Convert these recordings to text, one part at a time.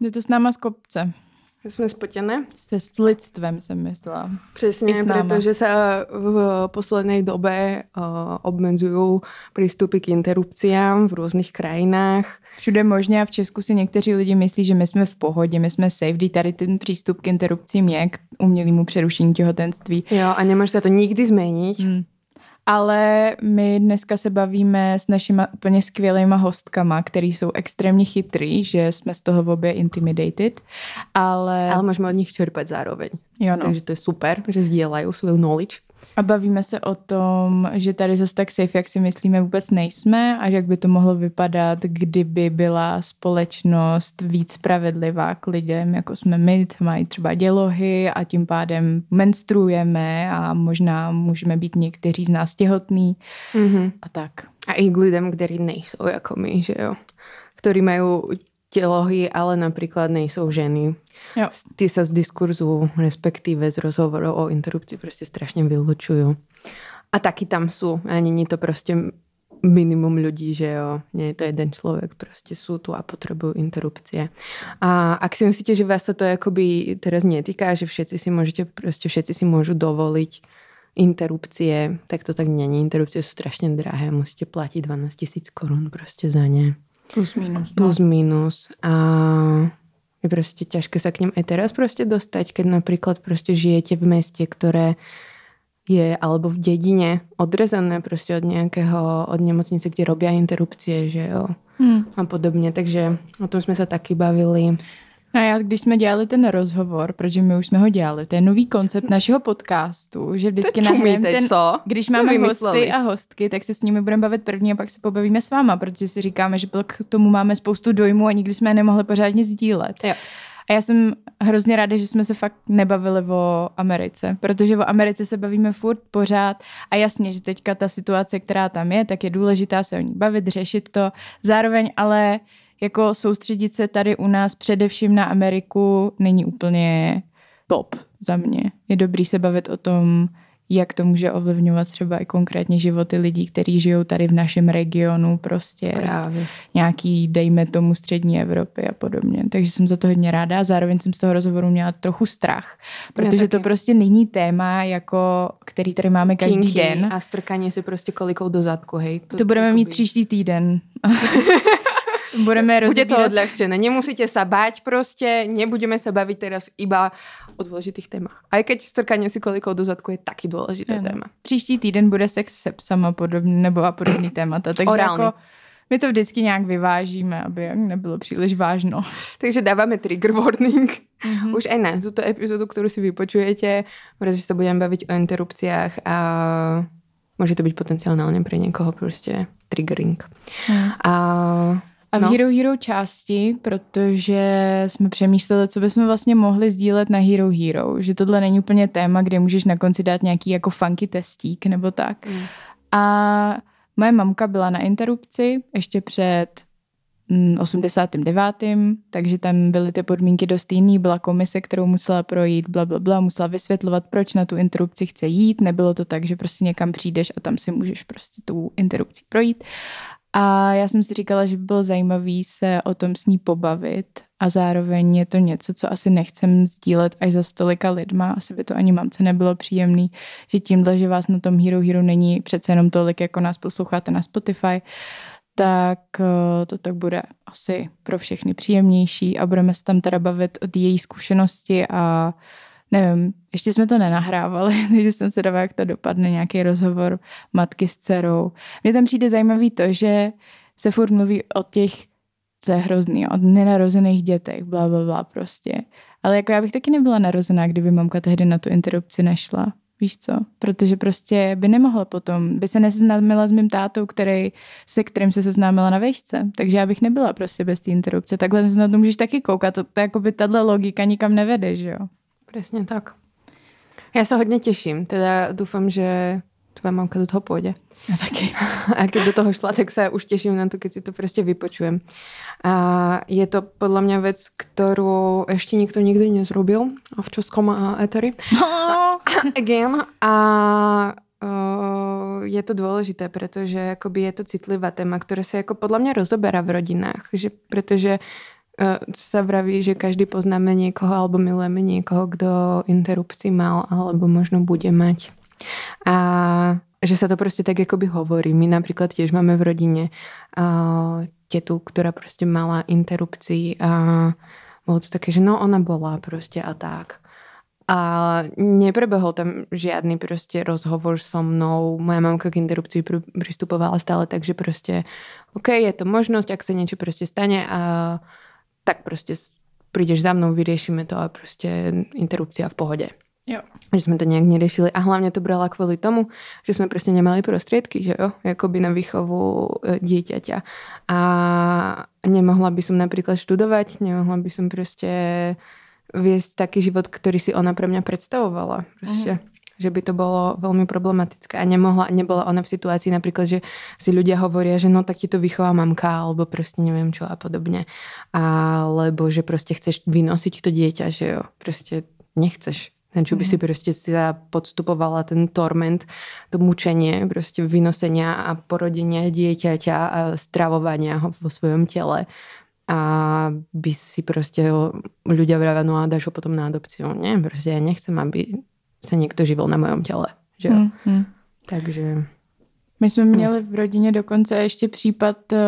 Jde to s náma z kopce. Jsme spotené? Se s lidstvem jsem myslela. Přesně, protože se v poslednej dobe uh, obmedzují přístupy k interrupciám v různých krajinách. Všude možně a v Česku si někteří lidi myslí, že my jsme v pohodě, my jsme safe, tady ten přístup k interrupcím je k umělému přerušení těhotenství. Jo, a nemůže se to nikdy změnit. Hmm ale my dneska se bavíme s našimi úplně skvělýma hostkama, který jsou extrémně chytrý, že jsme z toho v obě intimidated, ale... Ale můžeme od nich čerpat zároveň. Jo no. Takže to je super, že sdílejí svou knowledge. A bavíme se o tom, že tady zase tak safe, jak si myslíme, vůbec nejsme a jak by to mohlo vypadat, kdyby byla společnost víc spravedlivá k lidem, jako jsme my, mají třeba dělohy a tím pádem menstruujeme a možná můžeme být někteří z nás těhotní mm-hmm. a tak. A i k lidem, kteří nejsou jako my, že jo? Ktorí mají tělohy, ale například nejsou ženy Jo. Ty sa z diskurzu, respektíve z rozhovorov o interrupci prostě strašně vylučujú. A taky tam sú. A není to prostě minimum ľudí, že jo, nie je to jeden člověk, prostě sú tu a potřebují interrupcie. A ak si myslíte, že vás sa to jakoby teraz netýká, že všetci si můžete, prostě všetci si môžu dovoliť interrupcie, tak to tak není. Interrupcie sú strašně drahé, musíte platit 12 tisíc korun prostě za ně. Plus minus. No. Plus minus. A je prostě ťažké sa k ním aj teraz prostě dostať, keď napríklad prostě žijete v meste, ktoré je alebo v dedine odrezané prostě od nějakého, od nemocnice, kde robia interrupcie, že jo. Hmm. A podobně, takže o tom jsme se taky bavili. A já, když jsme dělali ten rozhovor, protože my už jsme ho dělali, to je nový koncept našeho podcastu, že vždycky nahrajeme ten, co? když jsme máme vymysleli? hosty a hostky, tak se s nimi budeme bavit první a pak se pobavíme s váma, protože si říkáme, že k tomu máme spoustu dojmů a nikdy jsme je nemohli pořádně sdílet. Jo. A já jsem hrozně ráda, že jsme se fakt nebavili o Americe, protože o Americe se bavíme furt pořád a jasně, že teďka ta situace, která tam je, tak je důležitá se o ní bavit, řešit to. Zároveň ale jako soustředit se tady u nás především na Ameriku není úplně top za mě. Je dobrý se bavit o tom, jak to může ovlivňovat třeba i konkrétně životy lidí, kteří žijou tady v našem regionu, prostě Právě. nějaký, dejme tomu, střední Evropy a podobně. Takže jsem za to hodně ráda a zároveň jsem z toho rozhovoru měla trochu strach, protože to prostě není téma, jako, který tady máme každý Kinky den. A strkaně si prostě kolikou do zadku, hej. To, to budeme mít příští týden. Budeme rozebírat. Bude to odľahčené. Nemusíte sa báť prostě, nebudeme sa baviť teraz iba o dôležitých témach. Aj keď strkanie si kolikov do zadku je taky důležité téma. Příští týden bude sex se psama podobný, nebo a podobný témata. Takže Orálny. jako my to vždycky nějak vyvážíme, aby nebylo příliš vážno. Takže dáváme trigger warning. Mm-hmm. Už aj na tuto epizodu, kterou si vypočujete, protože se budeme bavit o interrupciách a může to být potenciálně pro někoho prostě triggering. Mm. A a v no. Hero Hero části, protože jsme přemýšleli, co bychom vlastně mohli sdílet na Hero Hero, že tohle není úplně téma, kde můžeš na konci dát nějaký jako funky testík nebo tak. Mm. A moje mamka byla na interrupci ještě před 89. Mm, takže tam byly ty podmínky dost jiný, byla komise, kterou musela projít, bla, bla, bla, musela vysvětlovat, proč na tu interrupci chce jít, nebylo to tak, že prostě někam přijdeš a tam si můžeš prostě tu interrupci projít. A já jsem si říkala, že by bylo zajímavé se o tom s ní pobavit a zároveň je to něco, co asi nechcem sdílet až za stolika lidma. Asi by to ani mamce nebylo příjemný, že tímhle, že vás na tom Hero Hero není přece jenom tolik, jako nás posloucháte na Spotify, tak eh, to tak bude asi pro všechny příjemnější a budeme se tam teda bavit od její zkušenosti a nevím, ještě jsme to nenahrávali, takže jsem se dala, jak to dopadne, nějaký rozhovor matky s dcerou. Mně tam přijde zajímavý to, že se furt mluví o těch, co je hrozný, o nenarozených dětech, bla, bla, bla prostě. Ale jako já bych taky nebyla narozená, kdyby mamka tehdy na tu interrupci nešla. Víš co? Protože prostě by nemohla potom, by se neseznámila s mým tátou, který, se kterým se seznámila na vejšce. Takže já bych nebyla prostě bez té interrupce. Takhle na to můžeš taky koukat. To, to jako by tahle logika nikam nevede, že jo? Přesně tak. Já se hodně těším, teda doufám, že tvoje mamka do toho půjde. Já taky. A když do toho šla, tak se už těším na to, když si to prostě vypočujem. A je to podle mě věc, kterou ještě nikdo nikdy nezrobil v českom eteri. Again. A uh, je to důležité, protože je to citlivá téma, které se jako podle mě rozoberá v rodinách, že, protože sa vraví, že každý poznáme niekoho alebo milujeme niekoho, kto interrupci mal alebo možno bude mať. A že sa to proste tak akoby hovorí. My napríklad tiež máme v rodine uh, tetu, ktorá proste mala interrupcii a bolo to také, že no ona bola proste a tak. A neprebehol tam žiadny proste rozhovor so mnou. Moja mamka k interrupcii pristupovala stále tak, že proste OK, je to možnosť, ak sa niečo proste stane a tak proste prídeš za mnou, vyriešime to a proste interrupcia v pohode. Jo. Že sme to nejak neriešili a hlavne to brala kvôli tomu, že sme proste nemali prostriedky, že jo, akoby na výchovu e, dieťaťa. A nemohla by som napríklad študovať, nemohla by som proste viesť taký život, ktorý si ona pre mňa predstavovala. Proste. Mm. Že by to bolo veľmi problematické. A nemohla, nebola ona v situácii napríklad, že si ľudia hovoria, že no tak ti to vychová mamka, alebo proste neviem čo a podobne. Alebo že proste chceš vynosiť to dieťa, že jo, proste nechceš čo by si mhm. proste sa podstupovala ten torment, to mučenie proste vynosenia a porodenia dieťaťa a stravovania ho vo svojom tele a by si proste ľudia vravia, no a dáš ho potom na adopciu. Nie, proste ja nechcem, aby sa niekto živil na mojom tele. Že Mm, mm. Takže... My jsme měli v rodině dokonce ještě případ uh,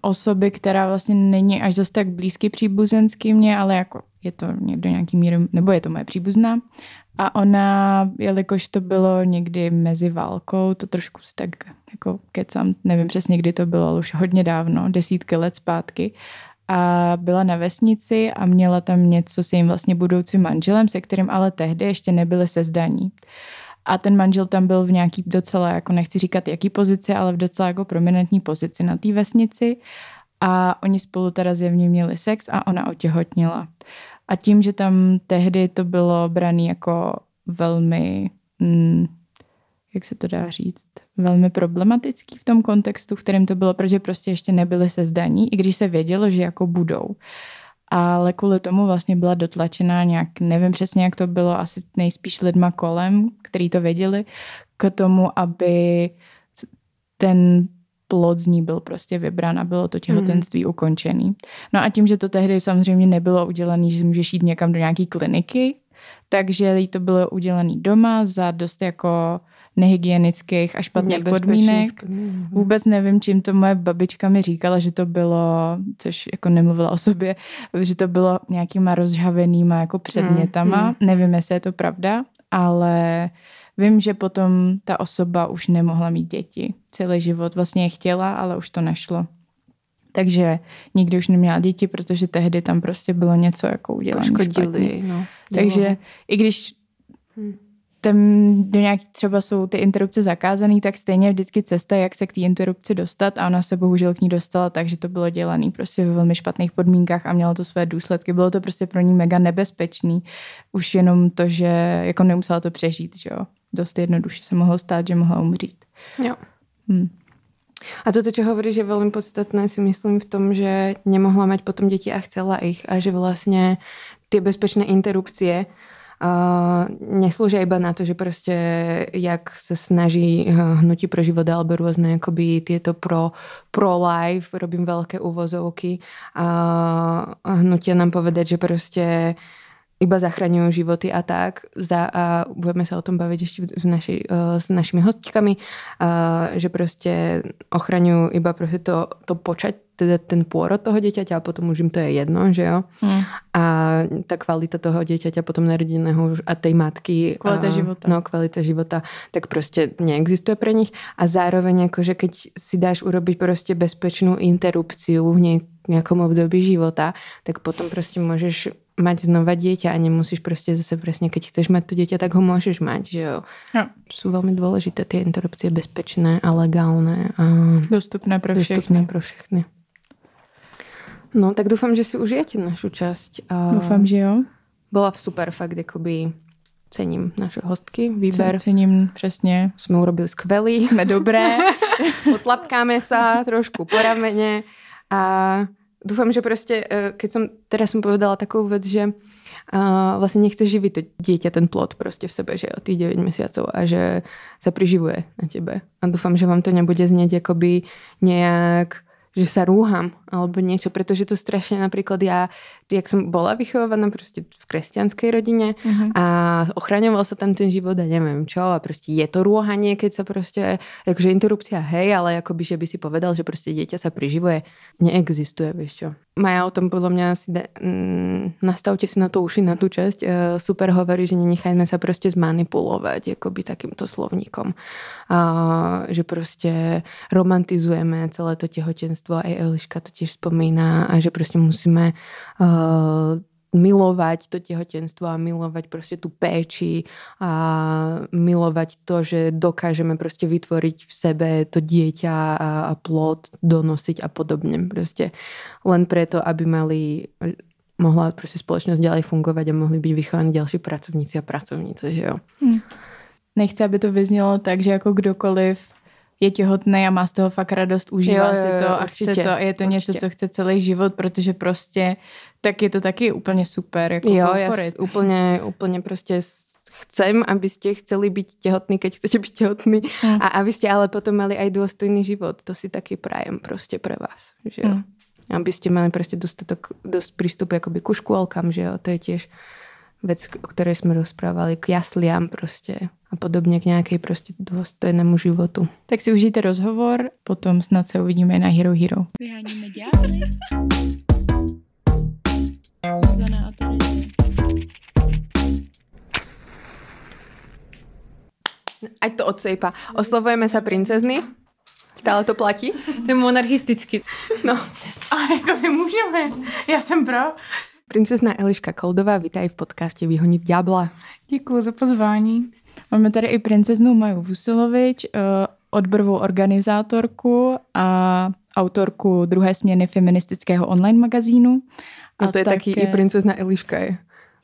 osoby, která vlastně není až zase tak blízky příbuzenský mě, ale jako je to někdo nějaký míry, nebo je to moje příbuzná. A ona, jelikož to bylo někdy mezi válkou, to trošku si tak jako kecam, nevím přesně kdy to bylo, ale už hodně dávno, desítky let zpátky, a byla na vesnici a měla tam něco s jejím vlastně budoucím manželem, se kterým ale tehdy ještě nebyly sezdaní. A ten manžel tam byl v nějaký docela, jako nechci říkat jaký pozici, ale v docela jako prominentní pozici na té vesnici. A oni spolu teda zjevně měli sex a ona otěhotnila. A tím, že tam tehdy to bylo brané jako velmi, mm, jak se to dá říct, velmi problematický v tom kontextu, v kterém to bylo, protože prostě ještě nebyly se zdaní, i když se vědělo, že jako budou. Ale kvůli tomu vlastně byla dotlačena nějak, nevím přesně, jak to bylo, asi nejspíš lidma kolem, který to věděli, k tomu, aby ten plod z ní byl prostě vybrán a bylo to těhotenství hmm. ukončený. No a tím, že to tehdy samozřejmě nebylo udělané, že můžeš jít někam do nějaké kliniky, takže jí to bylo udělané doma za dost jako nehygienických a špatných podmínek. podmínek. Vůbec nevím, čím to moje babička mi říkala, že to bylo, což jako nemluvila o sobě, že to bylo nějakýma rozžhavenýma jako předmětama. Hmm. Nevím, jestli je to pravda, ale Vím, že potom ta osoba už nemohla mít děti. Celý život vlastně je chtěla, ale už to nešlo. Takže nikdy už neměla děti, protože tehdy tam prostě bylo něco jako udělané. No, Takže i když hmm. Tam do nějaký třeba jsou ty interrupce zakázané, tak stejně vždycky cesta, jak se k té interrupci dostat a ona se bohužel k ní dostala, takže to bylo dělané prostě ve velmi špatných podmínkách a mělo to své důsledky. Bylo to prostě pro ní mega nebezpečný. Už jenom to, že jako nemusela to přežít, že jo dost jednoduše se mohlo stát, že mohla umřít. Jo. Hmm. A toto, čo hovoríš, je veľmi podstatné si myslím v tom, že nemohla mať potom deti a chcela ich a že vlastne tie bezpečné interrupcie neslúžia iba na to, že proste jak sa snaží hnutí pro život alebo rôzne akoby tieto pro, pro life, robím veľké uvozovky a hnutia nám povedať, že proste iba zachraňujú životy a tak. Za, a budeme sa o tom baviť ešte s, naši, uh, s našimi hostkami, uh, že proste ochraňujú iba proste to, to počať, teda ten pôrod toho dieťaťa a potom už im to je jedno, že jo. Mm. A tá kvalita toho dieťaťa potom narodeného a tej matky. Kvalita a, života. No, kvalita života, tak proste neexistuje pre nich. A zároveň akože keď si dáš urobiť proste bezpečnú interrupciu v nejakom období života, tak potom proste môžeš mať znova dieťa a nemusíš proste zase presne, keď chceš mať to dieťa, tak ho môžeš mať, že jo. jo. Sú veľmi dôležité tie interrupcie, bezpečné a legálne. A dostupné pro dostupné pro všechny. No, tak dúfam, že si užijete našu časť. A dúfam, že jo. Bola super fakt, akoby cením naše hostky, výber. Cením, přesně. Jsme urobili skvelý. Jsme dobré. Potlapkáme sa trošku po ramene a dúfam, že proste, e, keď som, teraz som povedala takovou vec, že a vlastne nechce živiť to dieťa, ten plod proste v sebe, že o tých 9 mesiacov a že sa priživuje na tebe. A dúfam, že vám to nebude znieť akoby nejak, že sa rúham, alebo niečo, pretože to strašne napríklad ja, jak som bola vychovaná proste v kresťanskej rodine mm-hmm. a ochraňoval sa tam ten život a neviem čo a proste je to rôhanie, keď sa proste, akože interrupcia hej, ale akoby, že by si povedal, že proste dieťa sa priživuje, neexistuje, vieš čo. Maja o tom podľa mňa asi de, mm, nastavte si na to uši na tú časť. E, super hovorí, že nenechajme sa proste zmanipulovať akoby takýmto slovníkom. A, že proste romantizujeme celé to tehotenstvo, aj Eliška to tiež spomína a že proste musíme uh, milovať to tehotenstvo a milovať proste tú péči a milovať to, že dokážeme proste vytvoriť v sebe to dieťa a, a plod donosiť a podobne. Proste len preto, aby mali mohla proste spoločnosť ďalej fungovať a mohli byť vychovaní ďalší pracovníci a pracovnice, že jo. Hm. Nechci, aby to vyznělo tak, že jako kdokoliv je těhotný a má z toho fakt radost, užívá jo, jo, si to a určitě, chce to a je to určitě. něco, co chce celý život, protože prostě tak je to taky úplně super. Jako jo, ja úplně, úplně prostě chcem, aby ste chceli byť tehotní, keď chcete byť tehotní mm. a aby ste ale potom mali aj dôstojný život. To si taky prajem prostě pre vás. Že jo? Mm. Aby ste mali prostě dostatok, dost prístupu akoby ku škôlkam, že jo? To je tiež vec, o ktorej sme rozprávali, k jasliam prostě a podobně k nějaké prostě důstojnému životu. Tak si užijte rozhovor, potom snad se uvidíme na Hero Hero. Vyháníme ďábly. Zuzana a Tereza. Ať to odsejpa. Oslovujeme sa princezny. Stále to platí? To je monarchisticky. No. Ale jako my můžeme. Já jsem pro. Princezna Eliška Koldová, vítaj v podcaste Vyhonit ďábla. Děkuji za pozvání. Máme tady i princeznu Maju Vusilovič, eh, odborovou organizátorku a autorku druhé směny feministického online magazínu. No to je také... taky i princezna Eliška je.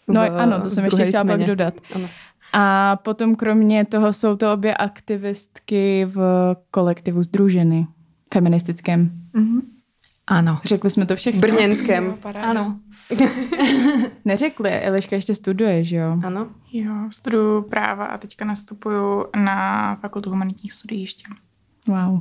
No ano, to jsem ještě chtěla pak dodat. Ano. A potom kromě toho jsou to obě aktivistky v kolektivu Združeny feministickém. Mm-hmm. Ano. Řekli jsme to všechno. Brněnském. ano. Neřekli, Eliška ještě studuje, že jo? Ano. Jo, studuju práva a teďka nastupuju na fakultu humanitních studií ještě. Wow.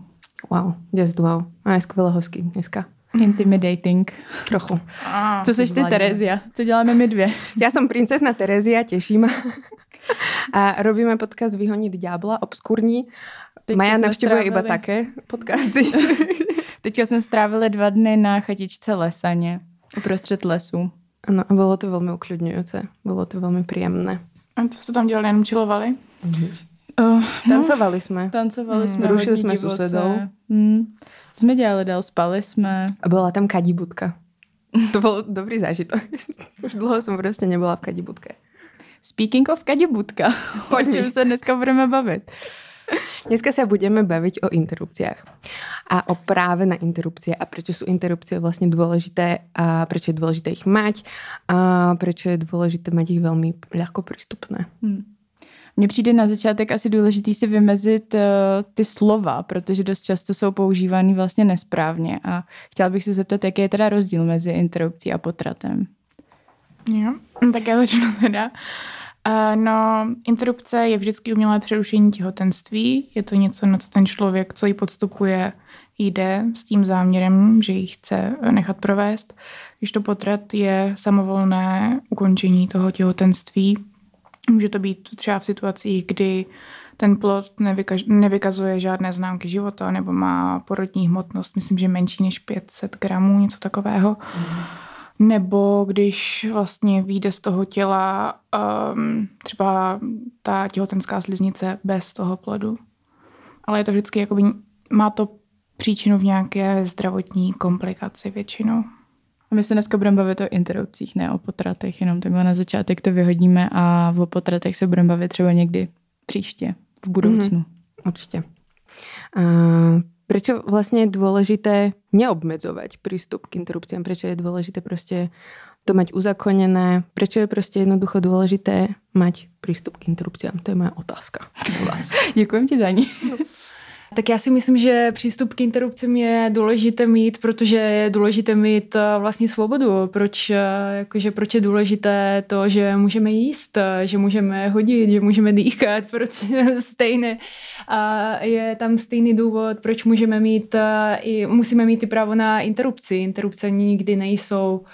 Wow, just wow. A je skvěle hosky dneska. Intimidating. Trochu. A, Co seš ty, Terezia? Co děláme my dvě? Já jsem princezna Terezia, těším. A robíme podcast Vyhonit ďábla, obskurní. Teď Maja navštěvuje iba také podcasty. Teďka jsme strávili dva dny na chatičce Lesaně, uprostřed lesu. Ano, a bylo to velmi uklidňující. Bylo to velmi příjemné. A co jste tam dělali? Jenom čilovali? Uh, tancovali jsme. Tancovali hmm. jsme. Rušili jsme susedou. Hmm. Co jsme dělali dál? Spali jsme. A byla tam kadibudka. To byl dobrý zážitok. Už dlouho jsem prostě nebyla v kadibudke. Speaking of kadibudka, o čem se dneska budeme bavit? Dneska sa budeme baviť o interrupciách a o práve na interrupcie a prečo sú interrupcie vlastne dôležité a prečo je dôležité ich mať a prečo je dôležité mať ich veľmi ľahko prístupné. Hmm. Mně přijde na začátek asi důležitý si vymezit uh, ty slova, protože dost často jsou používány vlastně nesprávně a chtěla bych se zeptat, jaký je teda rozdíl mezi interrupcí a potratem. Jo, tak já začnu teda. No, interrupce je vždycky umělé přerušení těhotenství. Je to něco, na co ten člověk, co ji podstupuje, jde s tím záměrem, že ji chce nechat provést. Když to potrat je samovolné ukončení toho těhotenství, Může to být třeba v situacích, kdy ten plod nevykazuje žádné známky života nebo má porodní hmotnost, myslím, že menší než 500 gramů, něco takového. Mm. Nebo když vlastně vyjde z toho těla um, třeba ta těhotenská sliznice bez toho plodu. Ale je to vždycky, jakoby, má to příčinu v nějaké zdravotní komplikaci většinou. A my se dneska budeme bavit o interrupcích, ne o potratech, jenom takhle na začátek to vyhodíme a o potratech se budeme bavit třeba někdy příště, v budoucnu. Mm, určitě. Uh, prečo vlastně je důležité neobmedzovat přístup k interrupciám? Prečo je důležité prostě to mať uzakonené? Prečo je prostě jednoducho důležité mať přístup k interrupciám? To je moja otázka. Děkuji ti za ní. Tak já si myslím, že přístup k interrupcím je důležité mít, protože je důležité mít eh, vlastní svobodu. Proč, eh, jakože, proč je důležité to, že můžeme jíst, eh, že můžeme hodit, že můžeme dýchat, proč stejné. A je tam stejný důvod, proč můžeme mít i, musíme mít i právo na interrupci. Interrupce nikdy nejsou uh,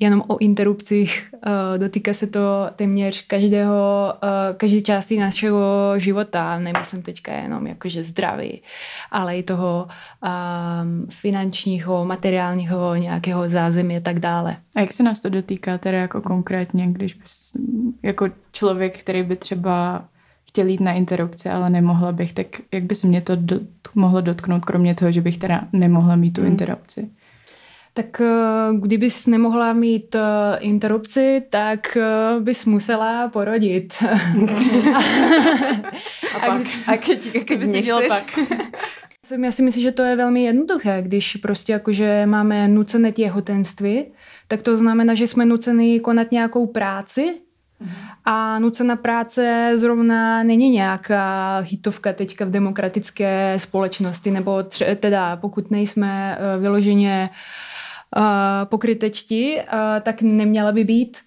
jenom o interrupcích. Eh, dotýká se to téměř každého, eh, každé části našeho života. Nemyslím teďka jenom jakože zdraví, ale i toho um, finančního, materiálního nějakého zázemí a tak dále. A jak se nás to dotýká teda jako konkrétně, když bys, jako člověk, který by třeba chtěl jít na interrupci, ale nemohla bych, tak jak by se mě to do, mohlo dotknout, kromě toho, že bych teda nemohla mít tu interrupci? Tak eh, kdybys nemohla mít eh, interrupci, tak eh, bys musela porodit. a, pak? A, keď, keď by se dělo pak? Já si myslím, že to je velmi jednoduché, když prostě jakože máme nucené těhotenství, tak to znamená, že jsme nuceni konat nějakou práci, a nucená práce zrovna není nějaká hitovka teďka v demokratické společnosti, nebo tře- teda pokud nejsme vyloženě uh, uh, pokrytečti, uh, tak neměla by být.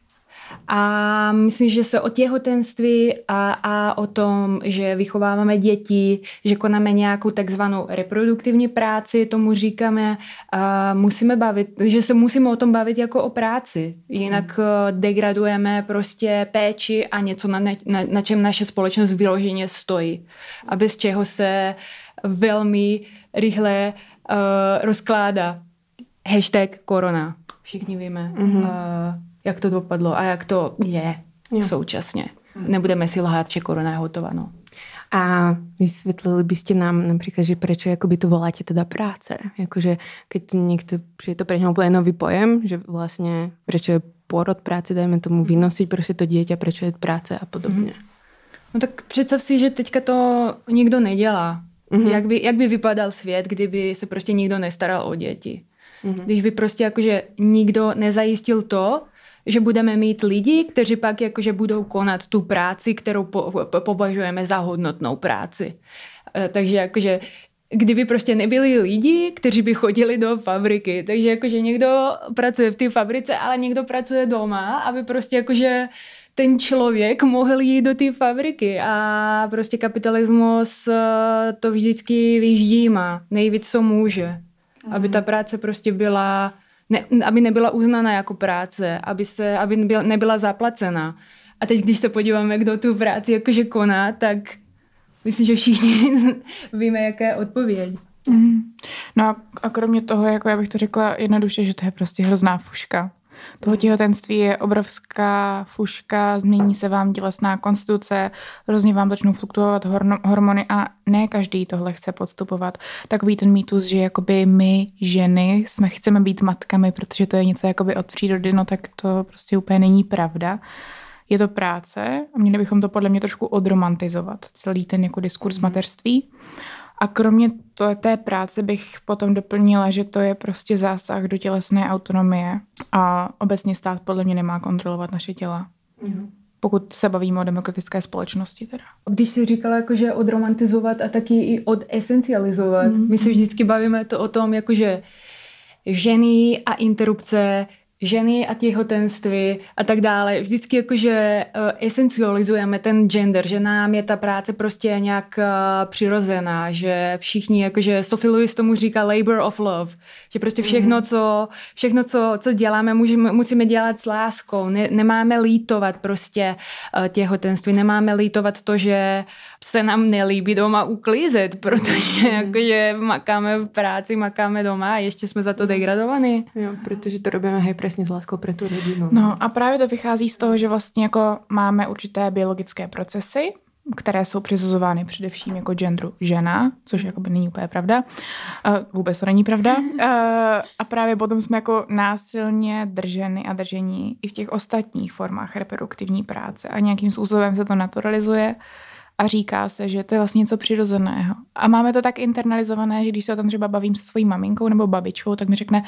A myslím, že se o těhotenství a, a o tom, že vychováváme děti, že konáme nějakou takzvanou reproduktivní práci, tomu říkáme, uh, musíme bavit, že se musíme o tom bavit jako o práci. Jinak uh, degradujeme prostě péči a něco, na, na, na čem naše společnost vyloženě stojí. A bez čeho se velmi rychle uh, rozkládá hashtag korona. Všichni víme, mm-hmm. uh, jak to dopadlo a jak to je jo. současně. Nebudeme si lhát, že korona je hotová. No. A vysvětlili byste nám například, že proč jakoby to voláte teda práce? Jakože, keď někdo, že je to pro něho úplně nový pojem, že vlastně, proč je porod práce, dajme tomu vynosiť prostě to dieťa, proč je práce a podobně. Mm. No tak představ si, že teďka to nikdo nedělá. Mm-hmm. Jak, by, jak by vypadal svět, kdyby se prostě nikdo nestaral o děti? Mm-hmm. Když by prostě jakože nikdo nezajistil to, že budeme mít lidi, kteří pak jakože budou konat tu práci, kterou po, po, považujeme za hodnotnou práci. E, takže jakože kdyby prostě nebyli lidi, kteří by chodili do fabriky. Takže jakože někdo pracuje v té fabrice, ale někdo pracuje doma, aby prostě jakože ten člověk mohl jít do té fabriky a prostě kapitalismus e, to vždycky vyždíma nejvíc, co může aby ta práce prostě byla, ne, aby nebyla uznaná jako práce, aby, se, aby nebyla, nebyla zaplacená. A teď, když se podíváme, kdo tu práci jakože koná, tak myslím, že všichni víme, jaká je odpověď. Mm. No a kromě toho, jako já bych to řekla jednoduše, že to je prostě hrozná fuška toho těhotenství je obrovská fuška, změní se vám tělesná konstituce, hrozně vám začnou fluktuovat hormony a ne každý tohle chce podstupovat. Takový ten mýtus, že jakoby my ženy jsme chceme být matkami, protože to je něco jakoby od přírody, no tak to prostě úplně není pravda. Je to práce a měli bychom to podle mě trošku odromantizovat, celý ten jako diskurs mm. mateřství. A kromě to, té práce bych potom doplnila, že to je prostě zásah do tělesné autonomie a obecně stát podle mě nemá kontrolovat naše těla. Mm. Pokud se bavíme o demokratické společnosti teda. Když jsi říkala, jakože odromantizovat a taky i odesencializovat, mm. my se vždycky bavíme to o tom, jakože ženy a interrupce ženy a těhotenství a tak dále. Vždycky jakože uh, esencializujeme ten gender, že nám je ta práce prostě nějak uh, přirozená, že všichni, jakože Sophie Lewis tomu říká labor of love, že prostě všechno, mm-hmm. co, všechno, co, co děláme, můžeme, musíme dělat s láskou. Ne, nemáme lítovat prostě uh, těhotenství, nemáme lítovat to, že se nám nelíbí doma uklízet, protože mm. jakože makáme v práci, makáme doma a ještě jsme za to degradovaní. Jo, protože to robíme hej přesně s láskou pro tu rodinu. No a právě to vychází z toho, že vlastně jako máme určité biologické procesy, které jsou přisuzovány především jako genderu žena, což jako by není úplně pravda. Uh, vůbec to není pravda. Uh, a právě potom jsme jako násilně drženy a držení i v těch ostatních formách reproduktivní práce a nějakým způsobem se to naturalizuje a říká se, že to je vlastně něco přirozeného. A máme to tak internalizované, že když se o tom třeba bavím se svojí maminkou nebo babičkou, tak mi řekne,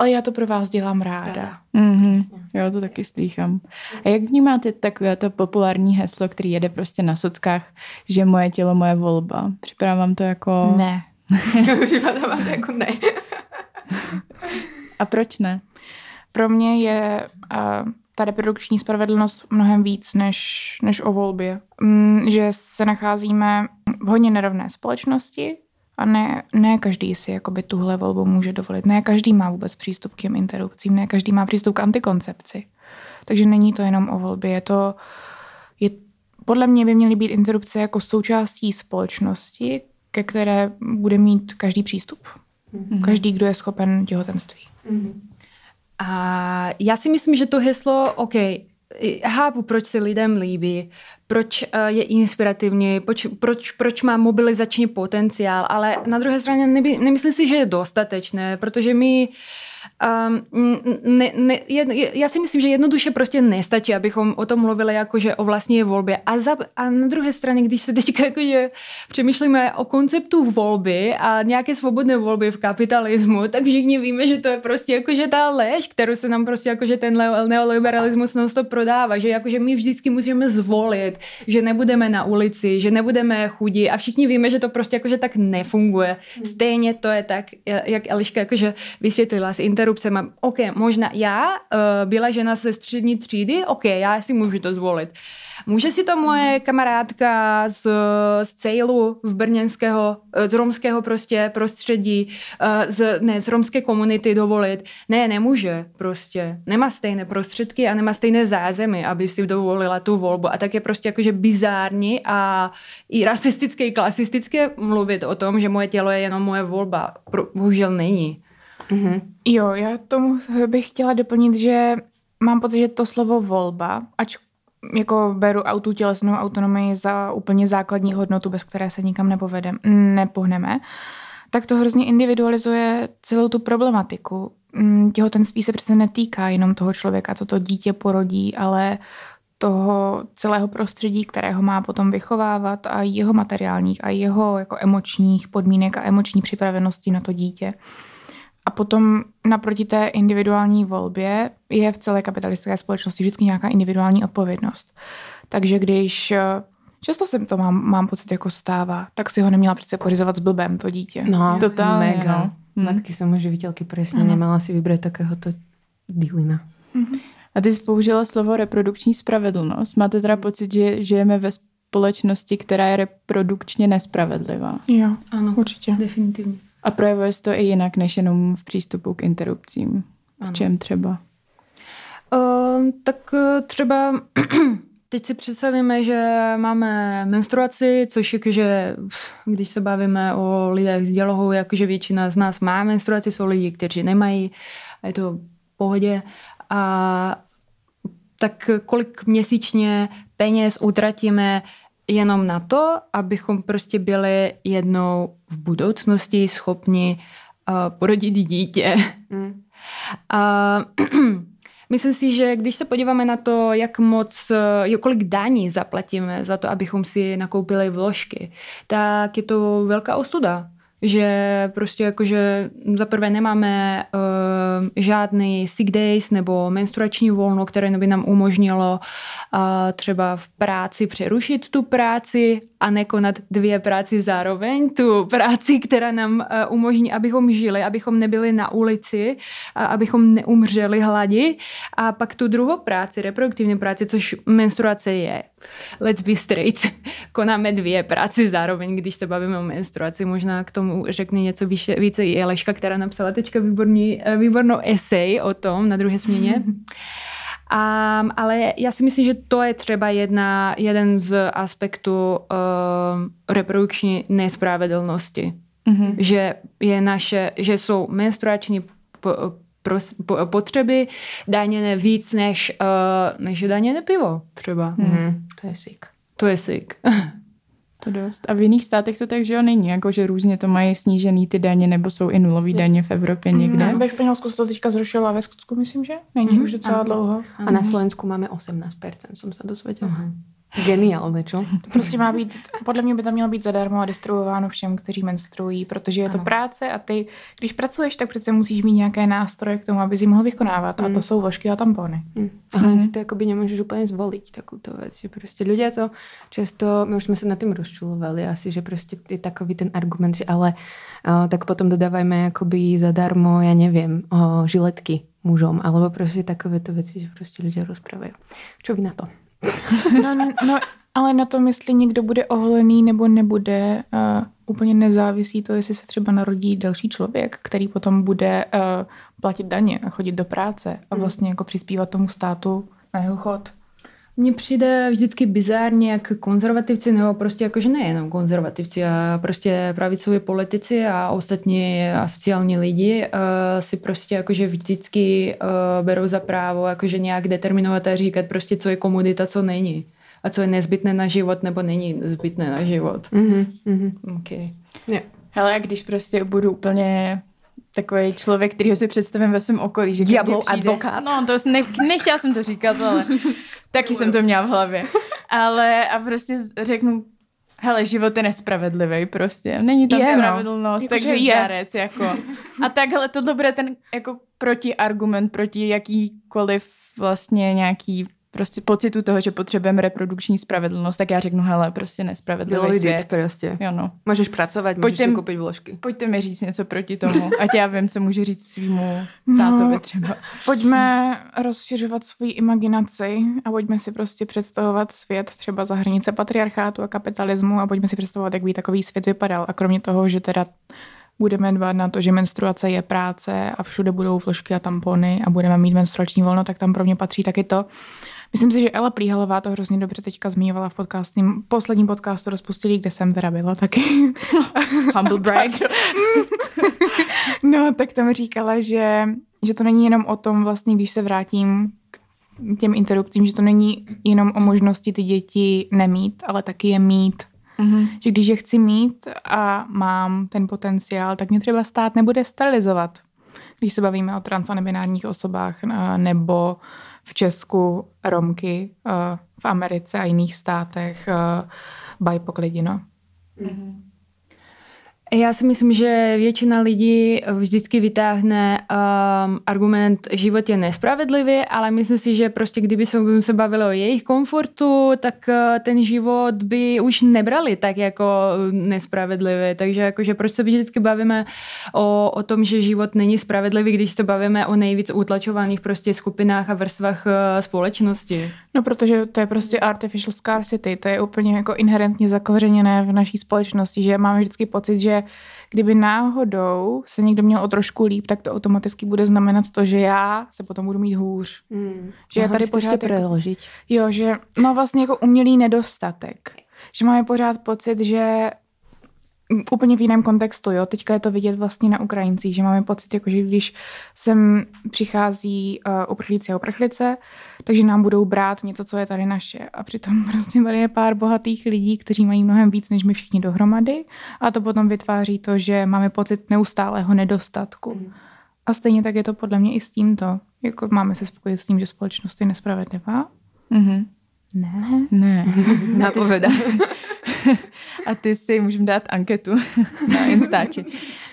ale já to pro vás dělám ráda. ráda. Mm-hmm. Jo, to taky slýchám. A jak vnímáte takové to populární heslo, který jede prostě na sockách, že moje tělo, moje volba? Připadá vám to jako... Ne. Připadá vám to jako ne. A proč ne? Pro mě je uh, ta reprodukční spravedlnost mnohem víc než, než o volbě. Mm, že se nacházíme v hodně nerovné společnosti a ne, ne každý si jakoby tuhle volbu může dovolit. Ne každý má vůbec přístup k těm interrupcím, ne každý má přístup k antikoncepci. Takže není to jenom o volbě, je to, je, podle mě by měly být interrupce jako součástí společnosti, ke které bude mít každý přístup. Mm-hmm. Každý, kdo je schopen těhotenství. Mm-hmm. A já si myslím, že to heslo, OK, chápu, proč se lidem líbí, proč eh, je inspirativní, proč, proč, proč má mobilizační potenciál, ale na druhé straně nemyslím si, že je dostatečné, protože my Um, ne, ne, já si myslím, že jednoduše prostě nestačí, abychom o tom mluvili jakože o vlastní volbě. A, za, a na druhé straně, když se teďka jakože přemýšlíme o konceptu volby a nějaké svobodné volby v kapitalismu, tak všichni víme, že to je prostě jakože ta lež, kterou se nám prostě jakože ten neoliberalismus non-stop prodává, že jakože my vždycky musíme zvolit, že nebudeme na ulici, že nebudeme chudí a všichni víme, že to prostě jakože tak nefunguje. Hmm. Stejně to je tak, jak Eliška jakože vysvětlila s interrupcemi. OK, možná já, uh, byla žena ze střední třídy, OK, já si můžu to zvolit. Může si to moje mhm. kamarádka z, z Cejlu, v brněnského, eh, z romského prostě prostředí, eh, z, ne, z romské komunity dovolit? Ne, nemůže prostě. Nemá stejné prostředky a nemá stejné zázemí, aby si dovolila tu volbu. A tak je prostě jakože bizární a i rasistické, i klasistické mluvit o tom, že moje tělo je jenom moje volba. Bohužel není. Mm-hmm. Jo, já tomu bych chtěla doplnit, že mám pocit, že to slovo volba, ač jako beru autu tělesnou autonomii za úplně základní hodnotu, bez které se nikam nepovedem, nepohneme, tak to hrozně individualizuje celou tu problematiku. Mm, těhotenství se přece netýká jenom toho člověka, co to dítě porodí, ale toho celého prostředí, kterého má potom vychovávat a jeho materiálních a jeho jako emočních podmínek a emoční připravenosti na to dítě. A potom naproti té individuální volbě je v celé kapitalistické společnosti vždycky nějaká individuální odpovědnost. Takže když eh, Často se to mám, mám pocit jako stává, tak si ho neměla přece pořizovat s blbem, to dítě. No, Totálně, mega. No. Hm. Matky samoživitelky přesně ano. nemala si vybrat takéhoto dílina. Mhm. A ty jsi použila slovo reprodukční spravedlnost. Máte teda pocit, že žijeme ve společnosti, která je reprodukčně nespravedlivá? Jo, ano, určitě. Definitivně. A projevuje se to i jinak, než jenom v přístupu k interrupcím. V čem třeba? Uh, tak uh, třeba teď si představíme, že máme menstruaci, což jakože, když se bavíme o lidech s dělohou, jakože většina z nás má menstruaci, jsou lidi, kteří nemají a je to v pohodě. A tak kolik měsíčně peněz utratíme jenom na to, abychom prostě byli jednou v budoucnosti schopni uh, porodit dítě. Mm. A myslím si, že když se podíváme na to, jak moc, eh, kolik daní zaplatíme za to, abychom si nakoupili vložky, tak je to velká ostuda že prostě jakože za prvé nemáme uh, žádný sick days nebo menstruační volno, které by nám umožnilo uh, třeba v práci přerušit tu práci a nekonat dvě práci zároveň. Tu práci, která nám uh, umožní, abychom žili, abychom nebyli na ulici, a abychom neumřeli hladi. A pak tu druhou práci, reproduktivní práci, což menstruace je. Let's be straight. Konáme dvě práci zároveň, když se bavíme o menstruaci. Možná k tomu řekne něco více, více i Aleška, která napsala teďka výborný, eh, výbornou esej o tom na druhé směně. Um, ale já si myslím, že to je třeba jedna, jeden z aspektů uh, reprodukční nespravedlnosti. Mm-hmm. Že, je naše, že jsou menstruační po, po, po, potřeby daněné víc než, uh, než daněné pivo třeba. Mm-hmm. To je sick. To je sick. To dost. A v jiných státech to tak, že jo, není. Jako, že různě to mají snížený ty daně, nebo jsou i nulový daně v Evropě mhm. někde. Mm, ve Španělsku se to teďka zrušilo a ve Skotsku myslím, že? Není mm, už docela ano. dlouho. A na Slovensku máme 18%, jsem se dozvěděla. Mm. Geniálne, čo? To prostě má být, podle mě by to mělo být zadarmo a distribuováno všem, kteří menstruují, protože je to ano. práce a ty, když pracuješ, tak přece musíš mít nějaké nástroje k tomu, aby si mohl vykonávat mm. a to mm. jsou vložky a tampony. Mm. Ale mm. si to jakoby nemůžeš úplně zvolit takovou věc, že prostě ľudia to často, my už jsme se na tím rozčulovali asi, že prostě je takový ten argument, že ale uh, tak potom dodávajme jakoby zadarmo, já nevím, uh, žiletky mužom, alebo prostě takovéto věci, že prostě ľudia rozprávají. Čo vy na to? No, no, ale na tom, jestli někdo bude oholený nebo nebude, uh, úplně nezávisí to, jestli se třeba narodí další člověk, který potom bude uh, platit daně a chodit do práce a hmm. vlastně jako přispívat tomu státu na jeho chod. Mně přijde vždycky bizárně, jak konzervativci, nebo prostě jakože nejenom konzervativci, a prostě pravicoví politici a ostatní a sociální lidi uh, si prostě jakože vždycky uh, berou za právo jakože nějak determinovat a říkat prostě, co je komodita, co není. A co je nezbytné na život, nebo není nezbytné na život. Mm-hmm, mm-hmm. Okay. Yeah. Hele, když prostě budu úplně takový člověk, kterýho si představím ve svém okolí. Že Diablou advokát. No, to ne, nechtěla jsem to říkat, ale taky jsem to měla v hlavě. Ale a prostě řeknu, hele, život je nespravedlivý prostě. Není tam je, no. spravedlnost, no. takže je. zdarec, jako. A takhle to bude ten jako protiargument proti jakýkoliv vlastně nějaký prostě pocitu toho, že potřebujeme reprodukční spravedlnost, tak já řeknu, hele, prostě nespravedlivý Bylo svět. prostě. Jo, no. Můžeš pracovat, můžeš pojďte, si koupit vložky. Pojďte mi říct něco proti tomu, ať já vím, co můžu říct svýmu no, tátovi no, třeba. Pojďme rozšiřovat svoji imaginaci a pojďme si prostě představovat svět třeba za hranice patriarchátu a kapitalismu a pojďme si představovat, jak by takový svět vypadal. A kromě toho, že teda budeme dbát na to, že menstruace je práce a všude budou vložky a tampony a budeme mít menstruační volno, tak tam pro mě patří taky to, Myslím si, že Ela Plíhalová to hrozně dobře teďka zmiňovala v podcastním, posledním podcastu rozpustili, kde jsem teda byla taky. Humble brag. no, tak tam říkala, že, že to není jenom o tom vlastně, když se vrátím k těm interrupcím, že to není jenom o možnosti ty děti nemít, ale taky je mít. Mm-hmm. Že když je chci mít a mám ten potenciál, tak mě třeba stát nebude sterilizovat. Když se bavíme o trans a nebinárních osobách nebo v Česku Romky, eh, v Americe a jiných státech eh, BIPOC lidi. No. Mm-hmm. Já si myslím, že většina lidí vždycky vytáhne um, argument, život je nespravedlivý, ale myslím si, že prostě kdyby jsme se bavili o jejich komfortu, tak uh, ten život by už nebrali tak jako nespravedlivý. Takže jakože proč se vždycky bavíme o, o tom, že život není spravedlivý, když se bavíme o nejvíc utlačovaných prostě skupinách a vrstvách uh, společnosti. No, protože to je prostě artificial scarcity, to je úplně jako inherentně zakořeněné v naší společnosti, že máme vždycky pocit, že kdyby náhodou se někdo měl o trošku líp, tak to automaticky bude znamenat to, že já se potom budu mít hůř. Hmm. Že je tady pořád jako, Jo, že má vlastně jako umělý nedostatek. Že máme pořád pocit, že úplně v jiném kontextu, jo. Teďka je to vidět vlastně na Ukrajincích, že máme pocit, jako, že když sem přichází uh, uprchlíci a uprchlice, takže nám budou brát něco, co je tady naše. A přitom prostě tady je pár bohatých lidí, kteří mají mnohem víc než my všichni dohromady. A to potom vytváří to, že máme pocit neustálého nedostatku. Mm. A stejně tak je to podle mě i s tímto. Jako máme se spokojit s tím, že společnost je nespravedlivá. Mm-hmm. Ne. Ne. Napoveda. a ty si, můžeme dát anketu na Instači.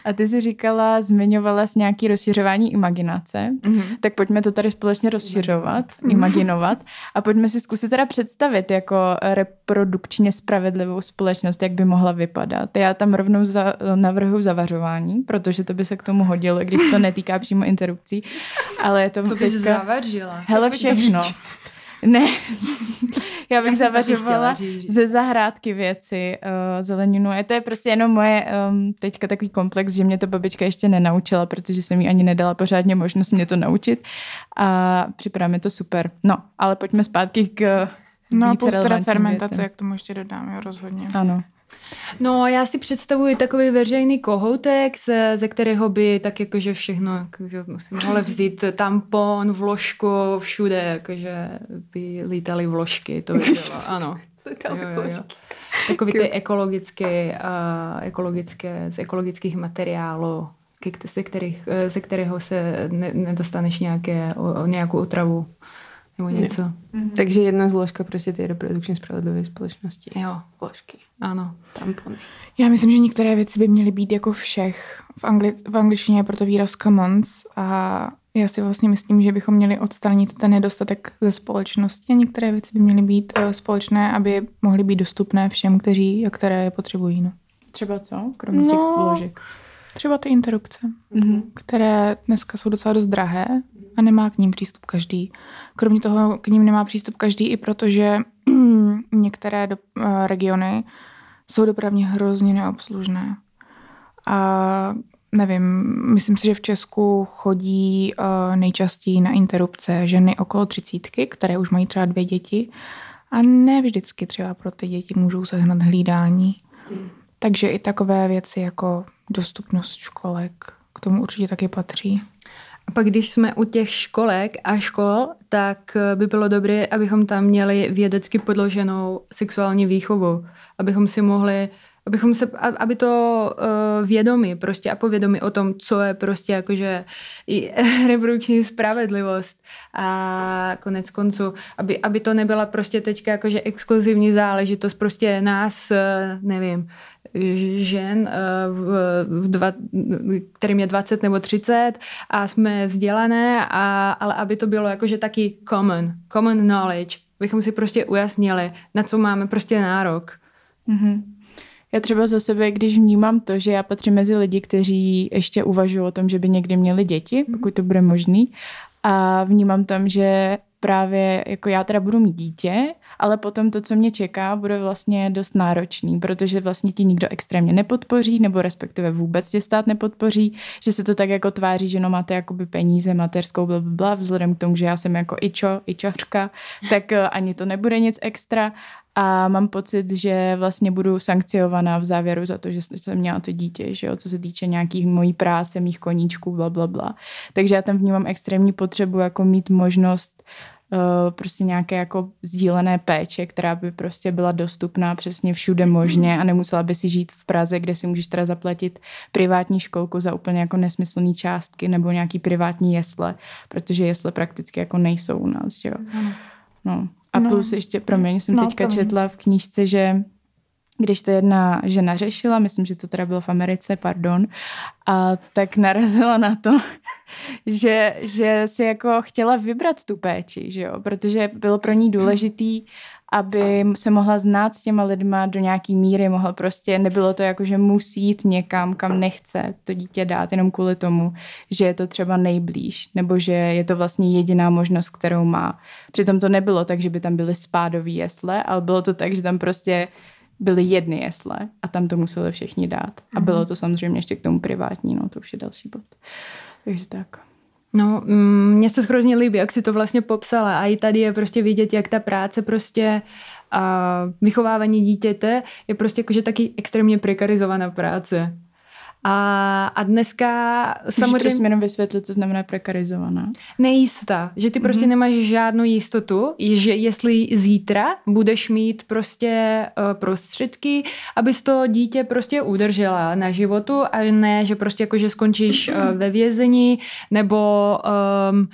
A ty si říkala, zmiňovala s nějaký rozšiřování imaginace, mm-hmm. tak pojďme to tady společně rozšiřovat, mm-hmm. imaginovat a pojďme si zkusit teda představit jako reprodukčně spravedlivou společnost, jak by mohla vypadat. Já tam rovnou za, navrhu zavařování, protože to by se k tomu hodilo, když to netýká přímo interrupcí, ale je to Co bys teďka... zavařila? Hele, všechno. Ne, já bych zavařovala ze zahrádky věci, uh, zeleninu. Je to je prostě jenom moje um, teďka takový komplex, že mě to babička ještě nenaučila, protože jsem jí ani nedala pořádně možnost mě to naučit a připadá mi to super. No, ale pojďme zpátky k No a plus teda fermentace, věcem. jak tomu ještě dodám, jo, rozhodně. Ano. No, já si představuji takový veřejný kohoutek, ze, ze kterého by tak jakože všechno, jakože si mohli vzít tampon, vložku, všude, jakože by lítali vložky, to by bylo, ano. jo, jo, jo. Takový ty ekologické, uh, ekologické, z ekologických materiálů, ze, kterých, ze kterého se ne, nedostaneš nějaké, o, o nějakou otravu nebo něco. Mm-hmm. Takže jedna zložka prostě té reprodukčně spravedlivé společnosti. Jo. Vložky. Ano. Tampony. Já myslím, že některé věci by měly být jako všech. V, angli- v angličtině je proto výraz commons a já si vlastně myslím, že bychom měli odstranit ten nedostatek ze společnosti a některé věci by měly být uh, společné, aby mohly být dostupné všem, kteří a které je potřebují. No. Třeba co? Kromě no, těch vložek. Třeba ty interrupce, mm-hmm. které dneska jsou docela dost drahé a nemá k ním přístup každý. Kromě toho k ním nemá přístup každý i proto, že některé do, uh, regiony jsou dopravně hrozně neobslužné. A nevím, myslím si, že v Česku chodí uh, nejčastěji na interrupce ženy okolo třicítky, které už mají třeba dvě děti a ne vždycky třeba pro ty děti můžou sehnat hlídání. Hmm. Takže i takové věci jako dostupnost školek k tomu určitě taky patří. A pak když jsme u těch školek a škol, tak by bylo dobré, abychom tam měli vědecky podloženou sexuální výchovu, abychom si mohli abychom se, aby to uh, vědomí prostě a povědomí o tom, co je prostě jakože i reprodukční spravedlivost a konec konců, aby, aby to nebyla prostě teďka jakože exkluzivní záležitost prostě nás, uh, nevím, žen, uh, v dva, kterým je 20 nebo 30 a jsme vzdělané, a, ale aby to bylo jakože taky common, common knowledge, bychom si prostě ujasnili, na co máme prostě nárok. Mm-hmm. Já třeba za sebe, když vnímám to, že já patřím mezi lidi, kteří ještě uvažují o tom, že by někdy měli děti, mhm. pokud to bude možný, a vnímám tam, že právě jako já teda budu mít dítě, ale potom to, co mě čeká, bude vlastně dost náročný, protože vlastně ti nikdo extrémně nepodpoří, nebo respektive vůbec tě stát nepodpoří, že se to tak jako tváří, že no máte jakoby peníze, mateřskou, bla, bla, bla, vzhledem k tomu, že já jsem jako ičo, ičořka, tak eh, ani to nebude nic extra a mám pocit, že vlastně budu sankciovaná v závěru za to, že jsem měla to dítě, že jo, co se týče nějakých mojí práce, mých koníčků, bla, bla, bla. Takže já tam vnímám extrémní potřebu jako mít možnost uh, prostě nějaké jako sdílené péče, která by prostě byla dostupná přesně všude možně a nemusela by si žít v Praze, kde si můžeš teda zaplatit privátní školku za úplně jako nesmyslné částky nebo nějaký privátní jesle, protože jesle prakticky jako nejsou u nás, že jo. No. A no. plus ještě, promiň, jsem no, teďka promiň. četla v knížce, že když to jedna žena řešila, myslím, že to teda bylo v Americe, pardon, a tak narazila na to, že, že si jako chtěla vybrat tu péči, že jo, protože bylo pro ní důležitý, aby se mohla znát s těma lidma do nějaký míry, mohla prostě, nebylo to jako, že musí jít někam, kam nechce to dítě dát, jenom kvůli tomu, že je to třeba nejblíž, nebo že je to vlastně jediná možnost, kterou má. Přitom to nebylo tak, že by tam byly spádový jesle, ale bylo to tak, že tam prostě byly jedny jesle a tam to museli všichni dát. A bylo to samozřejmě ještě k tomu privátní, no to už je další bod. Takže tak. No, mm, mně se hrozně líbí, jak si to vlastně popsala. A i tady je prostě vidět, jak ta práce prostě a vychovávání dítěte je prostě jakože taky extrémně prekarizovaná práce. A, a dneska Můžeš samozřejmě... Můžeš jenom vysvětlit, co znamená prekarizovaná? Nejistá, že ty prostě mm-hmm. nemáš žádnou jistotu, že jestli zítra budeš mít prostě uh, prostředky, abys to dítě prostě udržela na životu a ne, že prostě jako, že skončíš uh, ve vězení nebo um,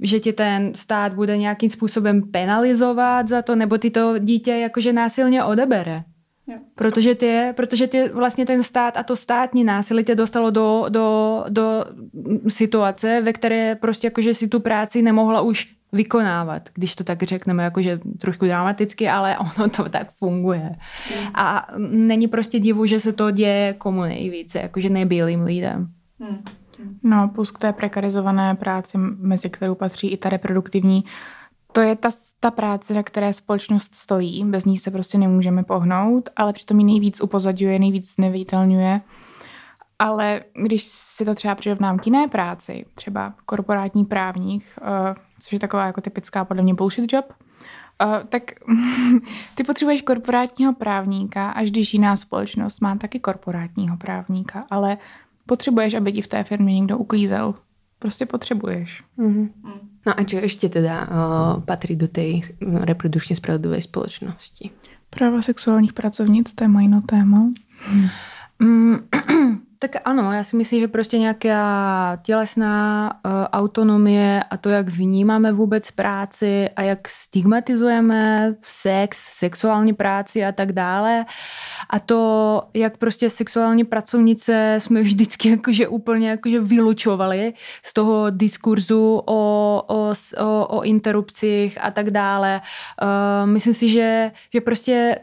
že ti ten stát bude nějakým způsobem penalizovat za to, nebo ty to dítě jakože násilně odebere. Protože, ty, protože ty vlastně ten stát a to státní násilí tě dostalo do, do, do situace, ve které prostě jakože si tu práci nemohla už vykonávat, když to tak řekneme, jakože trošku dramaticky, ale ono to tak funguje. Hmm. A není prostě divu, že se to děje komu nejvíce, jakože nebylým lidem. Hmm. No, plus k té prekarizované práci, mezi kterou patří i ta reproduktivní, to je ta, ta práce, na které společnost stojí, bez ní se prostě nemůžeme pohnout, ale přitom ji nejvíc upozadňuje, nejvíc neviditelňuje. Ale když si to třeba přirovnám k jiné práci, třeba korporátní právník, uh, což je taková jako typická podle mě bullshit job, uh, tak ty potřebuješ korporátního právníka, až když jiná společnost má taky korporátního právníka, ale potřebuješ, aby ti v té firmě někdo uklízel. Prostě potřebuješ. Mm-hmm. No a čo ešte teda uh, patrí do tej reprodukčne spravodlivej spoločnosti? Práva sexuálních pracovnic, to je moje téma. Mm, Tak ano, já si myslím, že prostě nějaká tělesná uh, autonomie a to, jak vnímáme vůbec práci a jak stigmatizujeme sex, sexuální práci a tak dále. A to, jak prostě sexuální pracovnice jsme vždycky jakože úplně jakože vylučovali z toho diskurzu o, o, o, o interrupcích a tak dále. Uh, myslím si, že, že prostě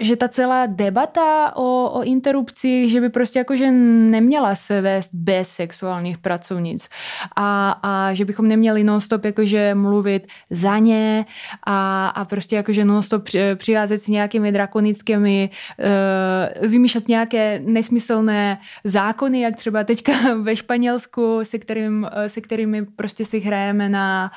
že ta celá debata o, o interrupcích, že by prostě jakože neměla se vést bez sexuálních pracovnic. A, a že bychom neměli nonstop jakože mluvit za ně a, a prostě jakože nonstop přicházet s nějakými drakonickými, uh, vymýšlet nějaké nesmyslné zákony, jak třeba teďka ve Španělsku, se, kterým, se kterými prostě si hrajeme na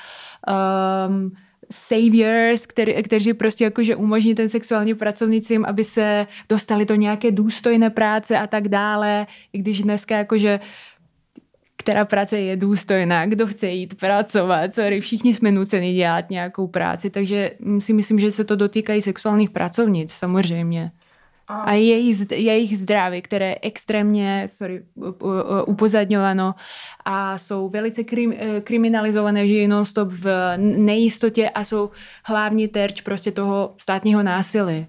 um, saviors, který, kteří prostě jakože umožní ten sexuální pracovnicím, aby se dostali do nějaké důstojné práce a tak dále, i když dneska jakože která práce je důstojná, kdo chce jít pracovat, sorry, všichni jsme nuceni dělat nějakou práci, takže si myslím, že se to dotýká i sexuálních pracovnic, samozřejmě a jejich, jejich zdraví, které je extrémně sorry, upozadňováno a jsou velice krim, eh, kriminalizované, žijí non-stop v nejistotě a jsou hlavní terč prostě toho státního násilí,